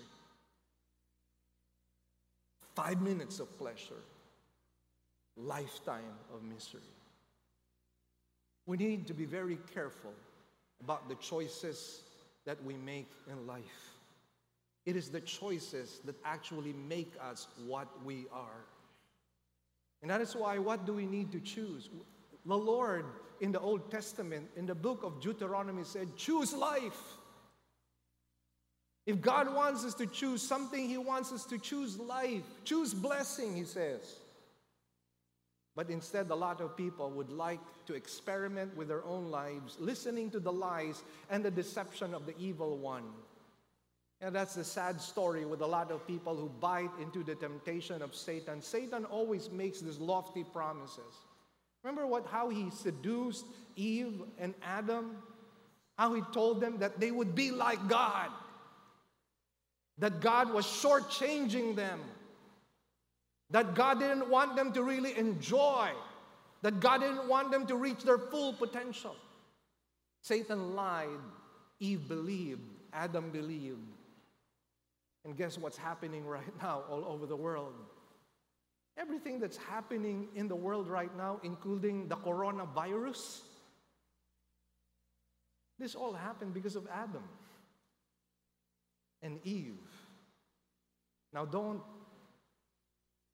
Five minutes of pleasure, lifetime of misery. We need to be very careful about the choices that we make in life. It is the choices that actually make us what we are. And that is why, what do we need to choose? The Lord in the Old Testament, in the book of Deuteronomy, said, Choose life. If God wants us to choose something, He wants us to choose life, choose blessing, He says. But instead, a lot of people would like to experiment with their own lives, listening to the lies and the deception of the evil one. And that's the sad story with a lot of people who bite into the temptation of Satan. Satan always makes these lofty promises. Remember what how he seduced Eve and Adam? How he told them that they would be like God. That God was shortchanging them. That God didn't want them to really enjoy. That God didn't want them to reach their full potential. Satan lied. Eve believed. Adam believed. And guess what's happening right now all over the world? Everything that's happening in the world right now, including the coronavirus, this all happened because of Adam and Eve. Now, don't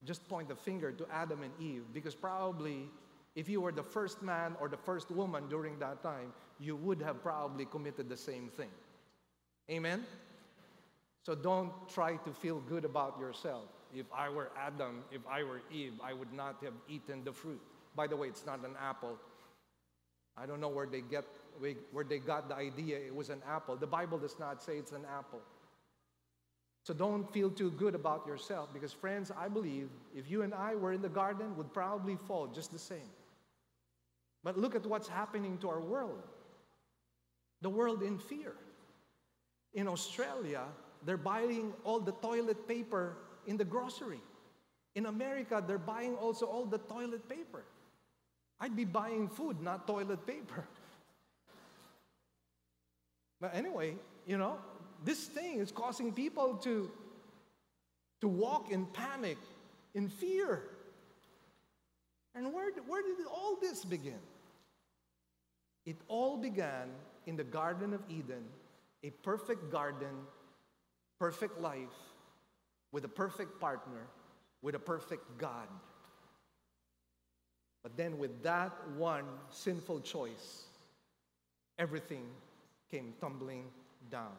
just point the finger to Adam and Eve because probably if you were the first man or the first woman during that time, you would have probably committed the same thing. Amen? So don't try to feel good about yourself. If I were Adam, if I were Eve, I would not have eaten the fruit. By the way, it's not an apple. I don't know where they get where they got the idea it was an apple. The Bible does not say it's an apple. So don't feel too good about yourself because friends, I believe if you and I were in the garden would probably fall just the same. But look at what's happening to our world. The world in fear. In Australia, they're buying all the toilet paper in the grocery. In America, they're buying also all the toilet paper. I'd be buying food, not toilet paper. But anyway, you know, this thing is causing people to, to walk in panic, in fear. And where, where did all this begin? It all began in the Garden of Eden, a perfect garden perfect life with a perfect partner, with a perfect God. But then, with that one sinful choice, everything came tumbling down.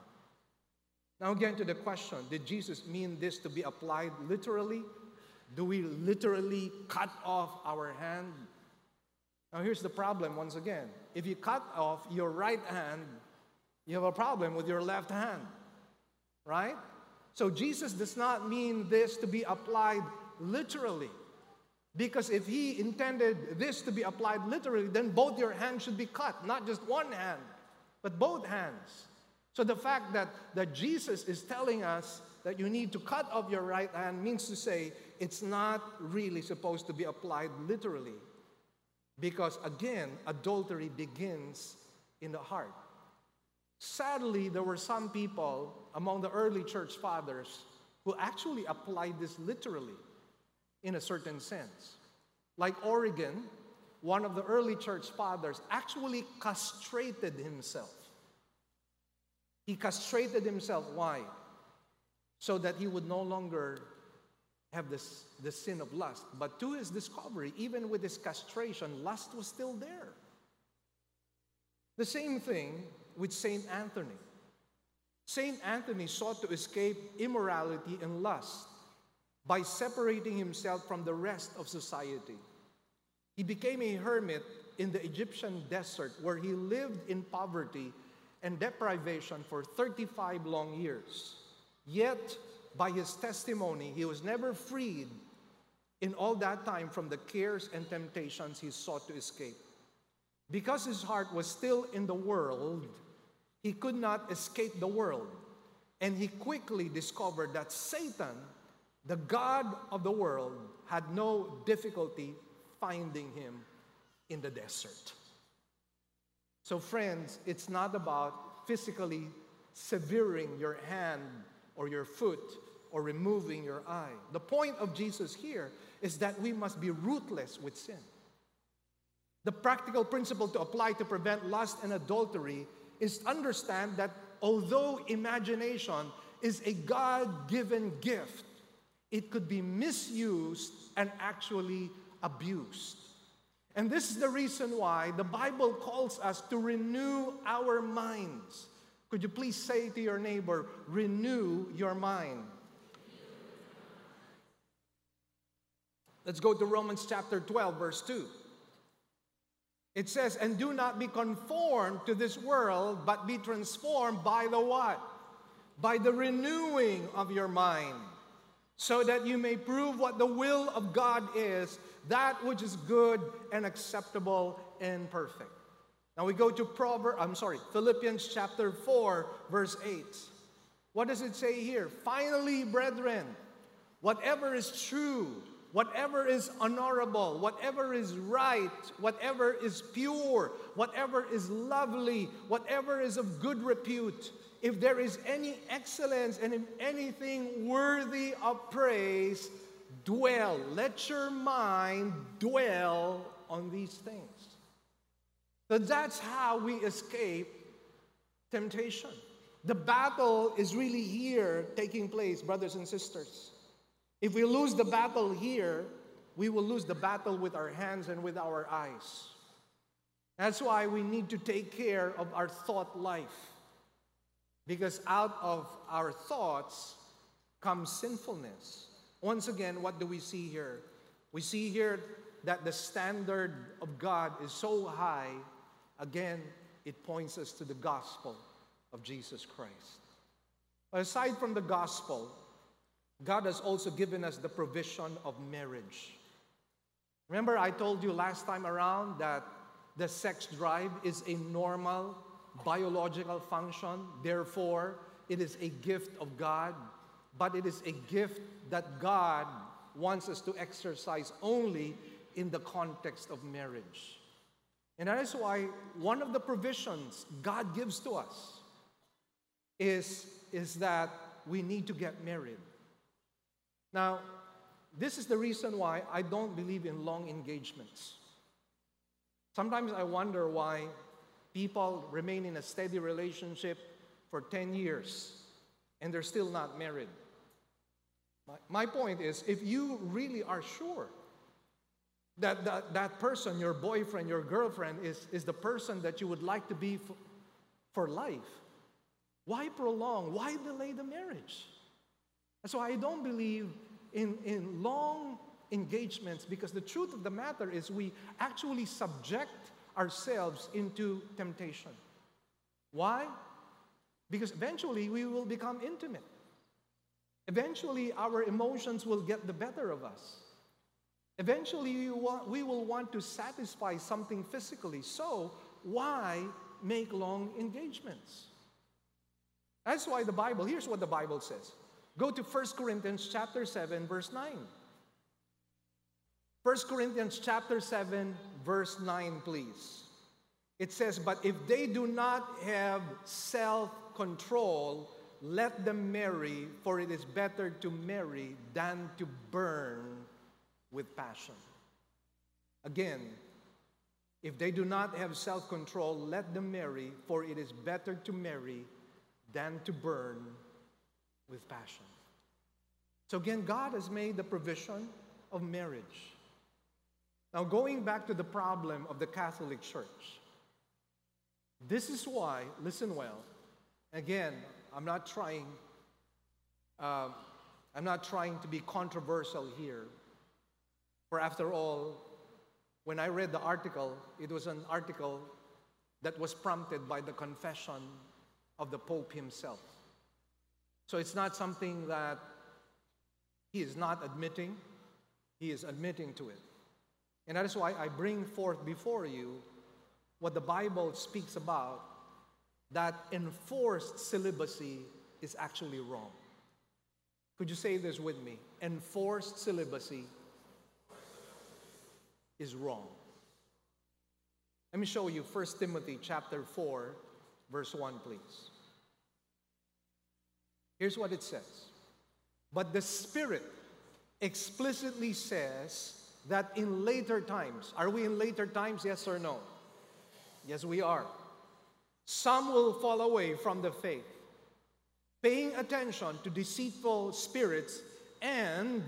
Now, again, to the question did Jesus mean this to be applied literally? Do we literally cut off our hand? Now, here's the problem once again. If you cut off your right hand, you have a problem with your left hand right? So Jesus does not mean this to be applied literally. Because if he intended this to be applied literally, then both your hands should be cut, not just one hand, but both hands. So the fact that, that Jesus is telling us that you need to cut off your right hand means to say it's not really supposed to be applied literally. Because again, adultery begins in the heart. Sadly, there were some people among the early church fathers who actually applied this literally in a certain sense. Like Origen, one of the early church fathers, actually castrated himself. He castrated himself. Why? So that he would no longer have this, the sin of lust. But to his discovery, even with his castration, lust was still there. The same thing with Saint Anthony. Saint Anthony sought to escape immorality and lust by separating himself from the rest of society. He became a hermit in the Egyptian desert where he lived in poverty and deprivation for 35 long years. Yet, by his testimony, he was never freed in all that time from the cares and temptations he sought to escape. Because his heart was still in the world, he could not escape the world. And he quickly discovered that Satan, the God of the world, had no difficulty finding him in the desert. So, friends, it's not about physically severing your hand or your foot or removing your eye. The point of Jesus here is that we must be ruthless with sin. The practical principle to apply to prevent lust and adultery is to understand that although imagination is a God given gift, it could be misused and actually abused. And this is the reason why the Bible calls us to renew our minds. Could you please say to your neighbor, renew your mind? Let's go to Romans chapter 12, verse 2. It says, and do not be conformed to this world, but be transformed by the what? By the renewing of your mind, so that you may prove what the will of God is, that which is good and acceptable and perfect. Now we go to Proverbs, I'm sorry, Philippians chapter 4, verse 8. What does it say here? Finally, brethren, whatever is true, whatever is honorable, whatever is right, whatever is pure, whatever is lovely, whatever is of good repute, if there is any excellence and if anything worthy of praise, dwell. Let your mind dwell on these things. So that's how we escape temptation. The battle is really here taking place, brothers and sisters. If we lose the battle here, we will lose the battle with our hands and with our eyes. That's why we need to take care of our thought life. Because out of our thoughts comes sinfulness. Once again, what do we see here? We see here that the standard of God is so high. Again, it points us to the gospel of Jesus Christ. But Aside from the gospel, God has also given us the provision of marriage. Remember, I told you last time around that the sex drive is a normal biological function. Therefore, it is a gift of God, but it is a gift that God wants us to exercise only in the context of marriage. And that is why one of the provisions God gives to us is, is that we need to get married. Now, this is the reason why I don't believe in long engagements. Sometimes I wonder why people remain in a steady relationship for 10 years and they're still not married. My, my point is if you really are sure that, that that person, your boyfriend, your girlfriend, is, is the person that you would like to be for, for life, why prolong? Why delay the marriage? So I don't believe in, in long engagements because the truth of the matter is we actually subject ourselves into temptation. Why? Because eventually we will become intimate. Eventually our emotions will get the better of us. Eventually we will want to satisfy something physically. So why make long engagements? That's why the Bible, here's what the Bible says Go to 1 Corinthians chapter 7 verse 9. 1 Corinthians chapter 7 verse 9 please. It says, "But if they do not have self-control, let them marry, for it is better to marry than to burn with passion." Again, if they do not have self control, let them marry, for it is better to marry than to burn with passion. So again, God has made the provision of marriage. Now, going back to the problem of the Catholic Church, this is why, listen well, again, I'm not trying, uh, I'm not trying to be controversial here. For after all, When I read the article, it was an article that was prompted by the confession of the Pope himself. So it's not something that he is not admitting, he is admitting to it. And that is why I bring forth before you what the Bible speaks about that enforced celibacy is actually wrong. Could you say this with me? Enforced celibacy is wrong. Let me show you 1 Timothy chapter 4 verse 1 please. Here's what it says. But the Spirit explicitly says that in later times, are we in later times, yes or no? Yes, we are. Some will fall away from the faith, paying attention to deceitful spirits and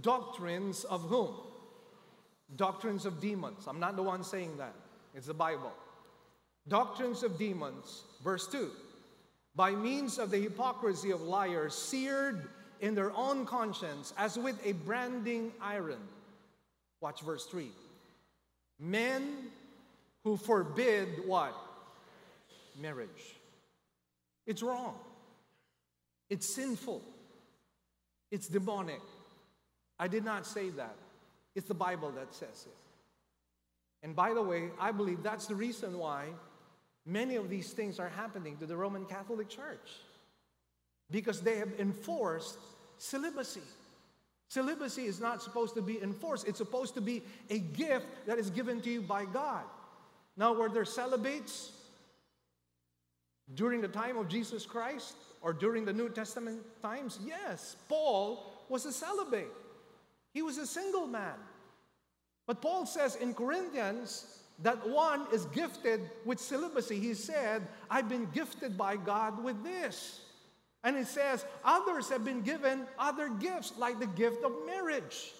doctrines of whom? Doctrines of demons. I'm not the one saying that, it's the Bible. Doctrines of demons, verse 2 by means of the hypocrisy of liars, seared in their own conscience as with a branding iron. Watch verse 3. Men who forbid what? Marriage. It's wrong. It's sinful. It's demonic. I did not say that. It's the Bible that says it. And by the way, I believe that's the reason why Many of these things are happening to the Roman Catholic Church because they have enforced celibacy. Celibacy is not supposed to be enforced, it's supposed to be a gift that is given to you by God. Now, were there celibates during the time of Jesus Christ or during the New Testament times? Yes, Paul was a celibate, he was a single man. But Paul says in Corinthians, that one is gifted with celibacy. He said, I've been gifted by God with this. And it says, others have been given other gifts, like the gift of marriage.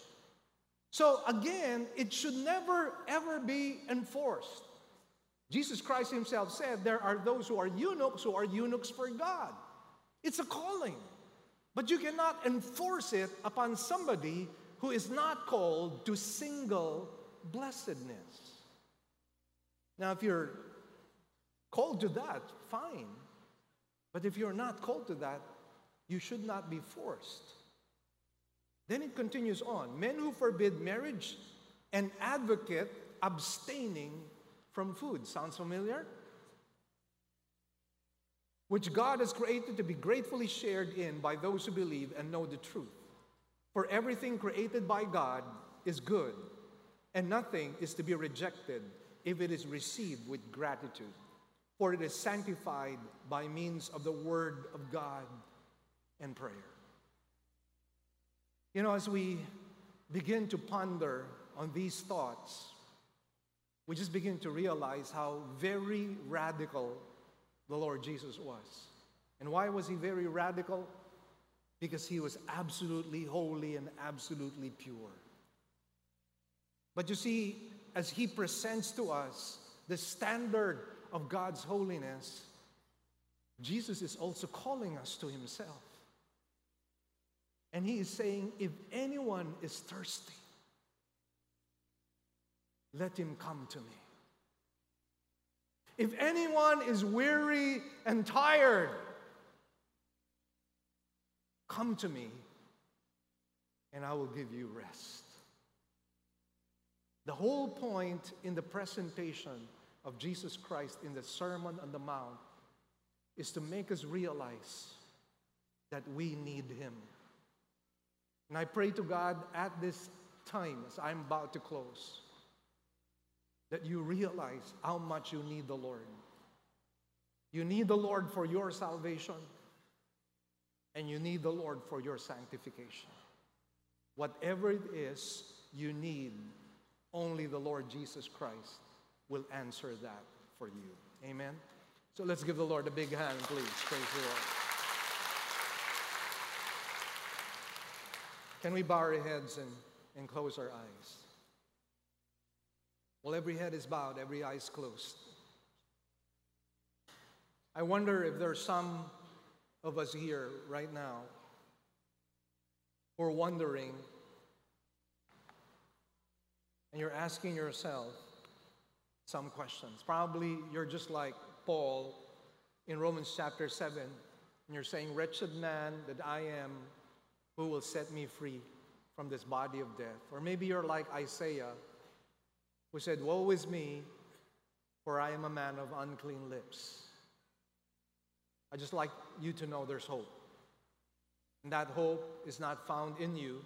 So again, it should never, ever be enforced. Jesus Christ himself said, There are those who are eunuchs who are eunuchs for God. It's a calling. But you cannot enforce it upon somebody who is not called to single blessedness. Now, if you're called to that, fine. But if you're not called to that, you should not be forced. Then it continues on men who forbid marriage and advocate abstaining from food. Sounds familiar? Which God has created to be gratefully shared in by those who believe and know the truth. For everything created by God is good, and nothing is to be rejected if it is received with gratitude, for it is sanctified by means of the Word of God and prayer. You know, as we begin to ponder on these thoughts, we just begin to realize how very radical the Lord Jesus was. And why was he very radical? Because he was absolutely holy and absolutely pure. But you see, as He presents to us the standard of God's holiness, Jesus is also calling us to Himself. And He is saying, if anyone is thirsty, let him come to me. If anyone is weary and tired, come to me and I will give you rest. The whole point in the presentation of Jesus Christ in the Sermon on the Mount is to make us realize that we need Him. And I pray to God at this time, as I'm about to close, that you realize how much you need the Lord. You need the Lord for your salvation, and you need the Lord for your sanctification. Whatever it is you need only the Lord Jesus Christ will answer that for you. Amen? So let's give the Lord a big hand, please. Praise the Lord. Can we bow our heads and, and close our eyes? Well, every head is bowed, every eye is closed. I wonder if there are some of us here right now who are wondering and you're asking yourself some questions. Probably you're just like Paul in Romans chapter 7, and you're saying, Wretched man that I am, who will set me free from this body of death? Or maybe you're like Isaiah, who said, Woe is me, for I am a man of unclean lips. I just like you to know there's hope. And that hope is not found in you,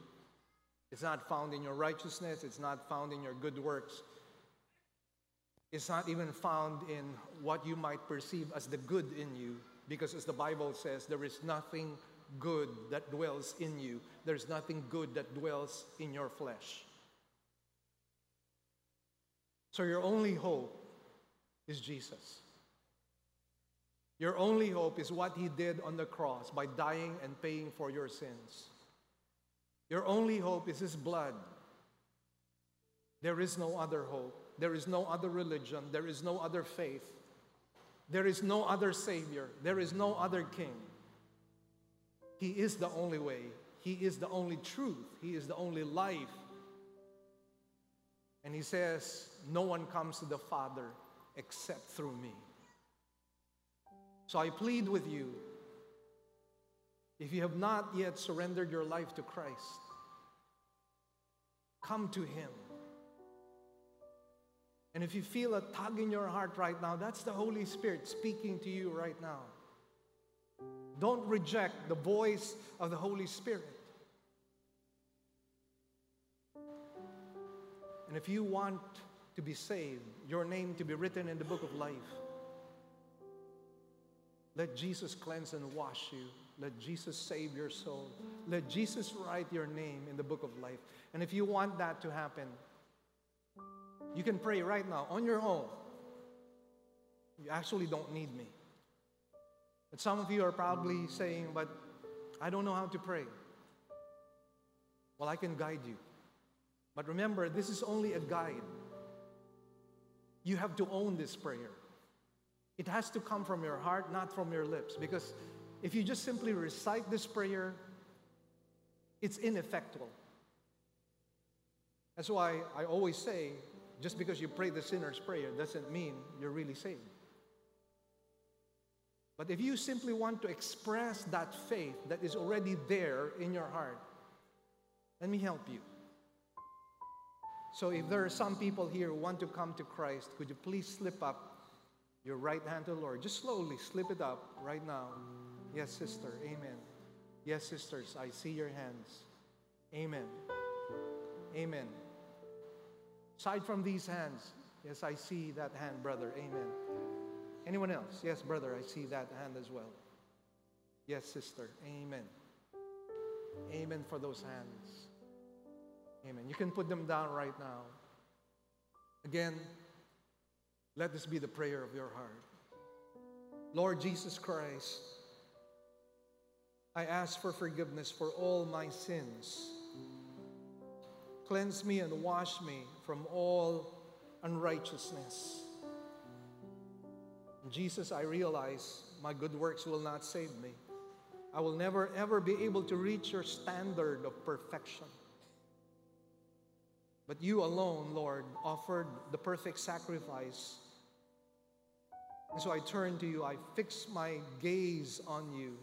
it's not found in your righteousness, it's not found in your good works. It's not even found in what you might perceive as the good in you, because as the Bible says, there is nothing good that dwells in you. There's nothing good that dwells in your flesh. So your only hope is Jesus. Your only hope is what he did on the cross by dying and paying for your sins. Your only hope is his blood. There is no other hope. There is no other religion. There is no other faith. There is no other Savior. There is no other King. He is the only way. He is the only truth. He is the only life. And He says, No one comes to the Father except through me. So I plead with you if you have not yet surrendered your life to Christ, come to Him. And if you feel a tug in your heart right now, that's the Holy Spirit speaking to you right now. Don't reject the voice of the Holy Spirit. And if you want to be saved, your name to be written in the book of life, let Jesus cleanse and wash you. Let Jesus save your soul. Let Jesus write your name in the book of life. And if you want that to happen, you can pray right now on your own. You actually don't need me. But some of you are probably saying, but I don't know how to pray. Well, I can guide you. But remember, this is only a guide. You have to own this prayer. It has to come from your heart, not from your lips. Because if you just simply recite this prayer, it's ineffectual. That's why I always say just because you pray the sinner's prayer doesn't mean you're really saved. But if you simply want to express that faith that is already there in your heart, let me help you. So if there are some people here who want to come to Christ, could you please slip up your right hand to the Lord. Just slowly slip it up right now. Yes, sister. Amen. Yes, sisters, I see your hands. Amen. Amen. Aside from these hands, yes, I see that hand, brother. Amen. Anyone else? Yes, brother, I see that hand as well. Yes, sister. Amen. Amen for those hands. Amen. You can put them down right now. Again, let this be the prayer of your heart. Lord Jesus Christ, I ask for forgiveness for all my sins. Cleanse me and wash me from all unrighteousness. Jesus, I realize my good works will not save me. I will never ever be able to reach your standard of perfection. But you alone, Lord, offered the perfect sacrifice and so I turn to you, I fix my gaze on you,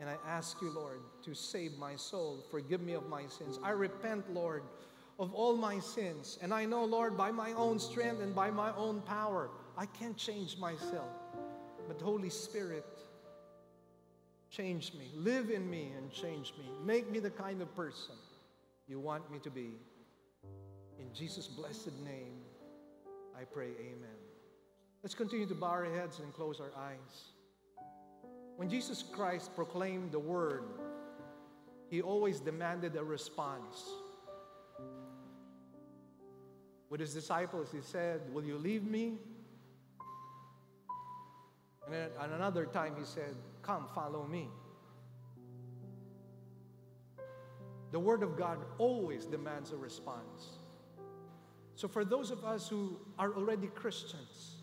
and I ask you, Lord, to save my soul. Forgive me of my sins. I repent, Lord, of all my sins. And I know, Lord, by my own strength and by my own power, I can't change myself. But Holy Spirit, change me. Live in me and change me. Make me the kind of person you want me to be. In Jesus' blessed name, I pray, Amen. Let's continue to bow our heads and close our eyes. When Jesus Christ proclaimed the word, he always demanded a response. With his disciples, he said, Will you leave me? And then at another time, he said, Come, follow me. The Word of God always demands a response. So, for those of us who are already Christians,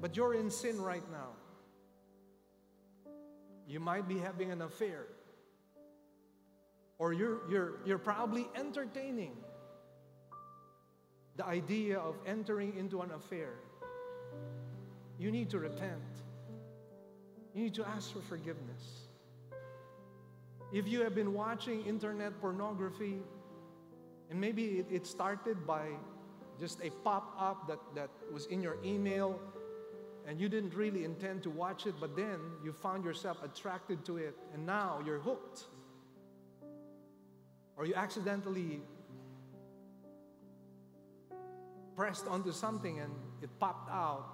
but you're in sin right now. You might be having an affair. Or you're, you're, you're probably entertaining the idea of entering into an affair, you need to repent. You need to ask for forgiveness. If you have been watching internet pornography, and maybe it started by just a pop up that, that was in your email, and you didn't really intend to watch it, but then you found yourself attracted to it, and now you're hooked. Or you accidentally pressed onto something and it popped out,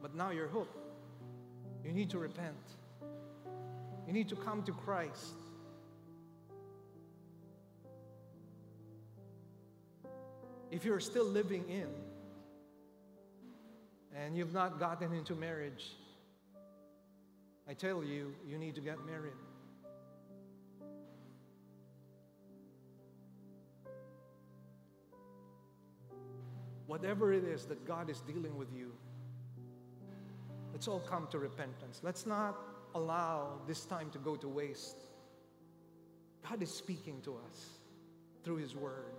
but now you're hooked. You need to repent. You need to come to Christ. If you're still living in and you've not gotten into marriage, I tell you, you need to get married. Whatever it is that God is dealing with you, let's all come to repentance. Let's not allow this time to go to waste. God is speaking to us through His Word.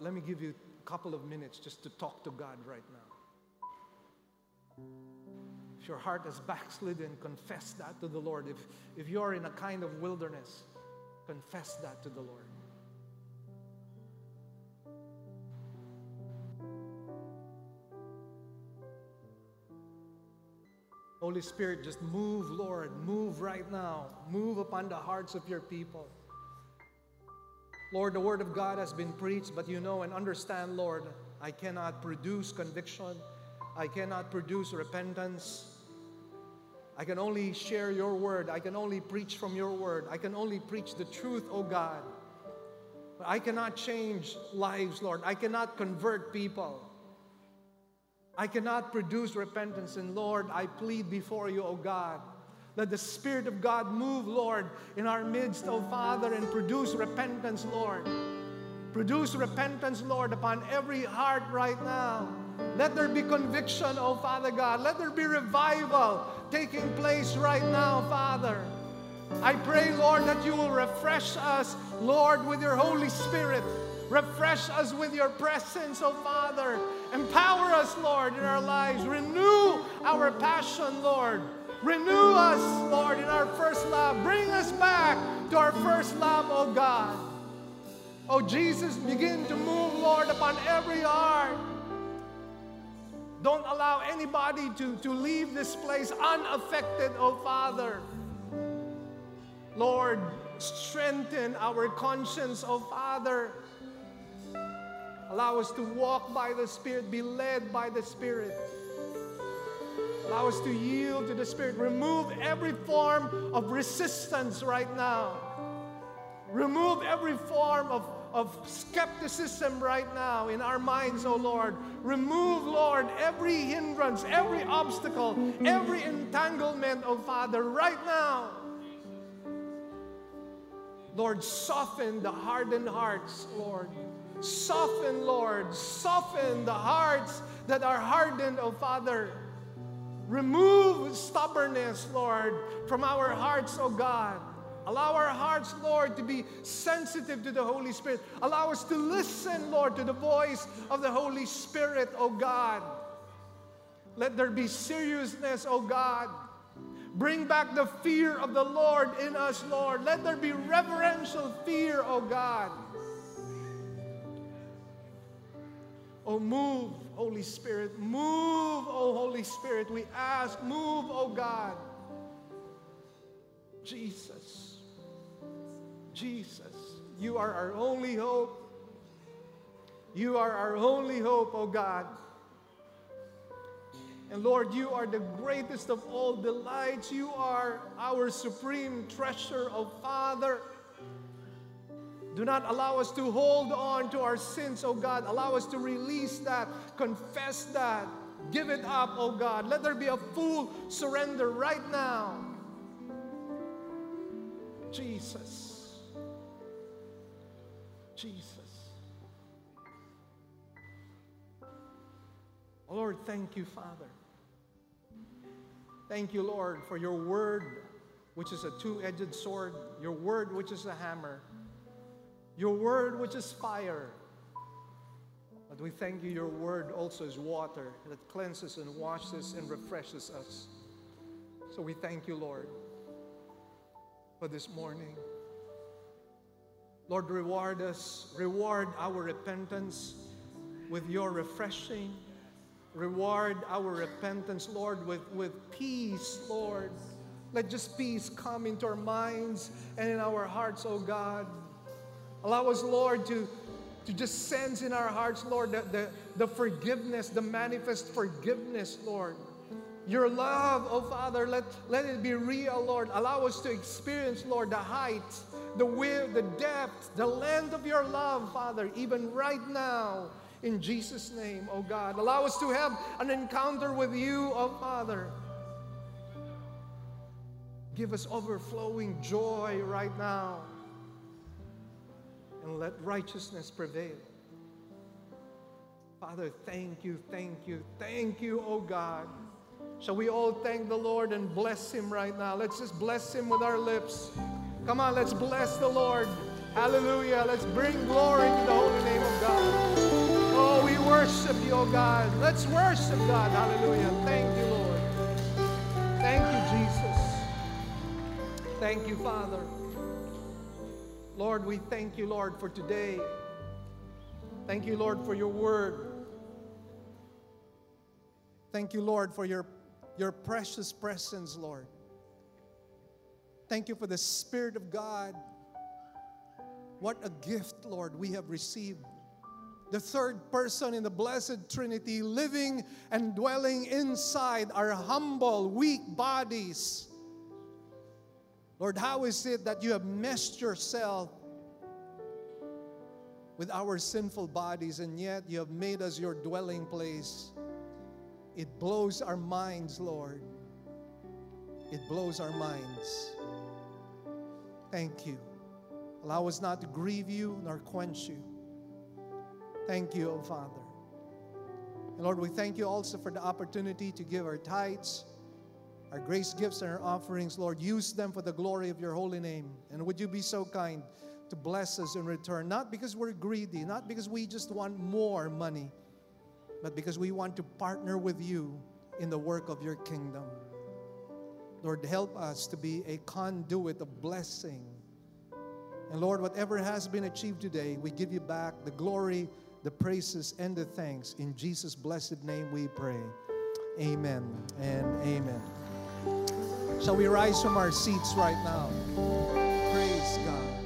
Let me give you a couple of minutes just to talk to God right now. If your heart has backslidden, confess that to the Lord. If, if you're in a kind of wilderness, confess that to the Lord. Holy Spirit, just move, Lord. Move right now. Move upon the hearts of your people. Lord, the word of God has been preached, but you know and understand, Lord, I cannot produce conviction. I cannot produce repentance. I can only share your word. I can only preach from your word. I can only preach the truth, oh God. But I cannot change lives, Lord. I cannot convert people. I cannot produce repentance. And Lord, I plead before you, O God, let the Spirit of God move, Lord, in our midst, O Father, and produce repentance, Lord. Produce repentance, Lord, upon every heart right now. Let there be conviction, O Father God. Let there be revival taking place right now, Father. I pray, Lord, that you will refresh us, Lord, with your Holy Spirit. Refresh us with your presence, oh Father. Empower us, Lord, in our lives. Renew our passion, Lord. Renew us, Lord, in our first love. Bring us back to our first love, oh God. Oh Jesus, begin to move, Lord, upon every heart. Don't allow anybody to, to leave this place unaffected, oh Father. Lord, strengthen our conscience, oh Father. Allow us to walk by the Spirit, be led by the Spirit. Allow us to yield to the Spirit. Remove every form of resistance right now. Remove every form of, of skepticism right now in our minds, oh Lord. Remove, Lord, every hindrance, every obstacle, every entanglement, oh Father, right now. Lord, soften the hardened hearts, Lord. Soften, Lord, soften the hearts that are hardened, oh Father. Remove stubbornness, Lord, from our hearts, oh God. Allow our hearts, Lord, to be sensitive to the Holy Spirit. Allow us to listen, Lord, to the voice of the Holy Spirit, oh God. Let there be seriousness, oh God. Bring back the fear of the Lord in us, Lord. Let there be reverential fear, oh God. Oh, move, Holy Spirit. Move, oh Holy Spirit. We ask, move, oh God. Jesus. Jesus. You are our only hope. You are our only hope, oh God. And Lord, you are the greatest of all delights. You are our supreme treasure, oh Father. Do not allow us to hold on to our sins, oh God. Allow us to release that, confess that, give it up, oh God. Let there be a full surrender right now. Jesus. Jesus. Lord, thank you, Father. Thank you, Lord, for your word, which is a two edged sword, your word, which is a hammer. Your word, which is fire. But we thank you, your word also is water that cleanses and washes and refreshes us. So we thank you, Lord, for this morning. Lord, reward us, reward our repentance with your refreshing. Reward our repentance, Lord, with, with peace, Lord. Let just peace come into our minds and in our hearts, oh God. Allow us, Lord, to, to just sense in our hearts, Lord, the, the, the forgiveness, the manifest forgiveness, Lord. Your love, oh Father, let, let it be real, Lord. Allow us to experience, Lord, the height, the width, the depth, the length of your love, Father, even right now, in Jesus' name, oh God. Allow us to have an encounter with you, oh Father. Give us overflowing joy right now and let righteousness prevail. Father, thank you, thank you, thank you, oh God. Shall we all thank the Lord and bless Him right now? Let's just bless Him with our lips. Come on, let's bless the Lord. Hallelujah. Let's bring glory to the holy name of God. Oh, we worship you, oh God. Let's worship God. Hallelujah. Thank you, Lord. Thank you, Jesus. Thank you, Father. Lord, we thank you, Lord, for today. Thank you, Lord, for your word. Thank you, Lord, for your, your precious presence, Lord. Thank you for the Spirit of God. What a gift, Lord, we have received. The third person in the blessed Trinity living and dwelling inside our humble, weak bodies. Lord, how is it that you have messed yourself with our sinful bodies and yet you have made us your dwelling place? It blows our minds, Lord. It blows our minds. Thank you. Allow us not to grieve you nor quench you. Thank you, O oh Father. And Lord, we thank you also for the opportunity to give our tithes our grace gifts and our offerings, Lord, use them for the glory of your holy name. And would you be so kind to bless us in return? Not because we're greedy, not because we just want more money, but because we want to partner with you in the work of your kingdom. Lord, help us to be a conduit of blessing. And Lord, whatever has been achieved today, we give you back the glory, the praises, and the thanks. In Jesus' blessed name we pray. Amen and amen. Shall we rise from our seats right now? Praise God.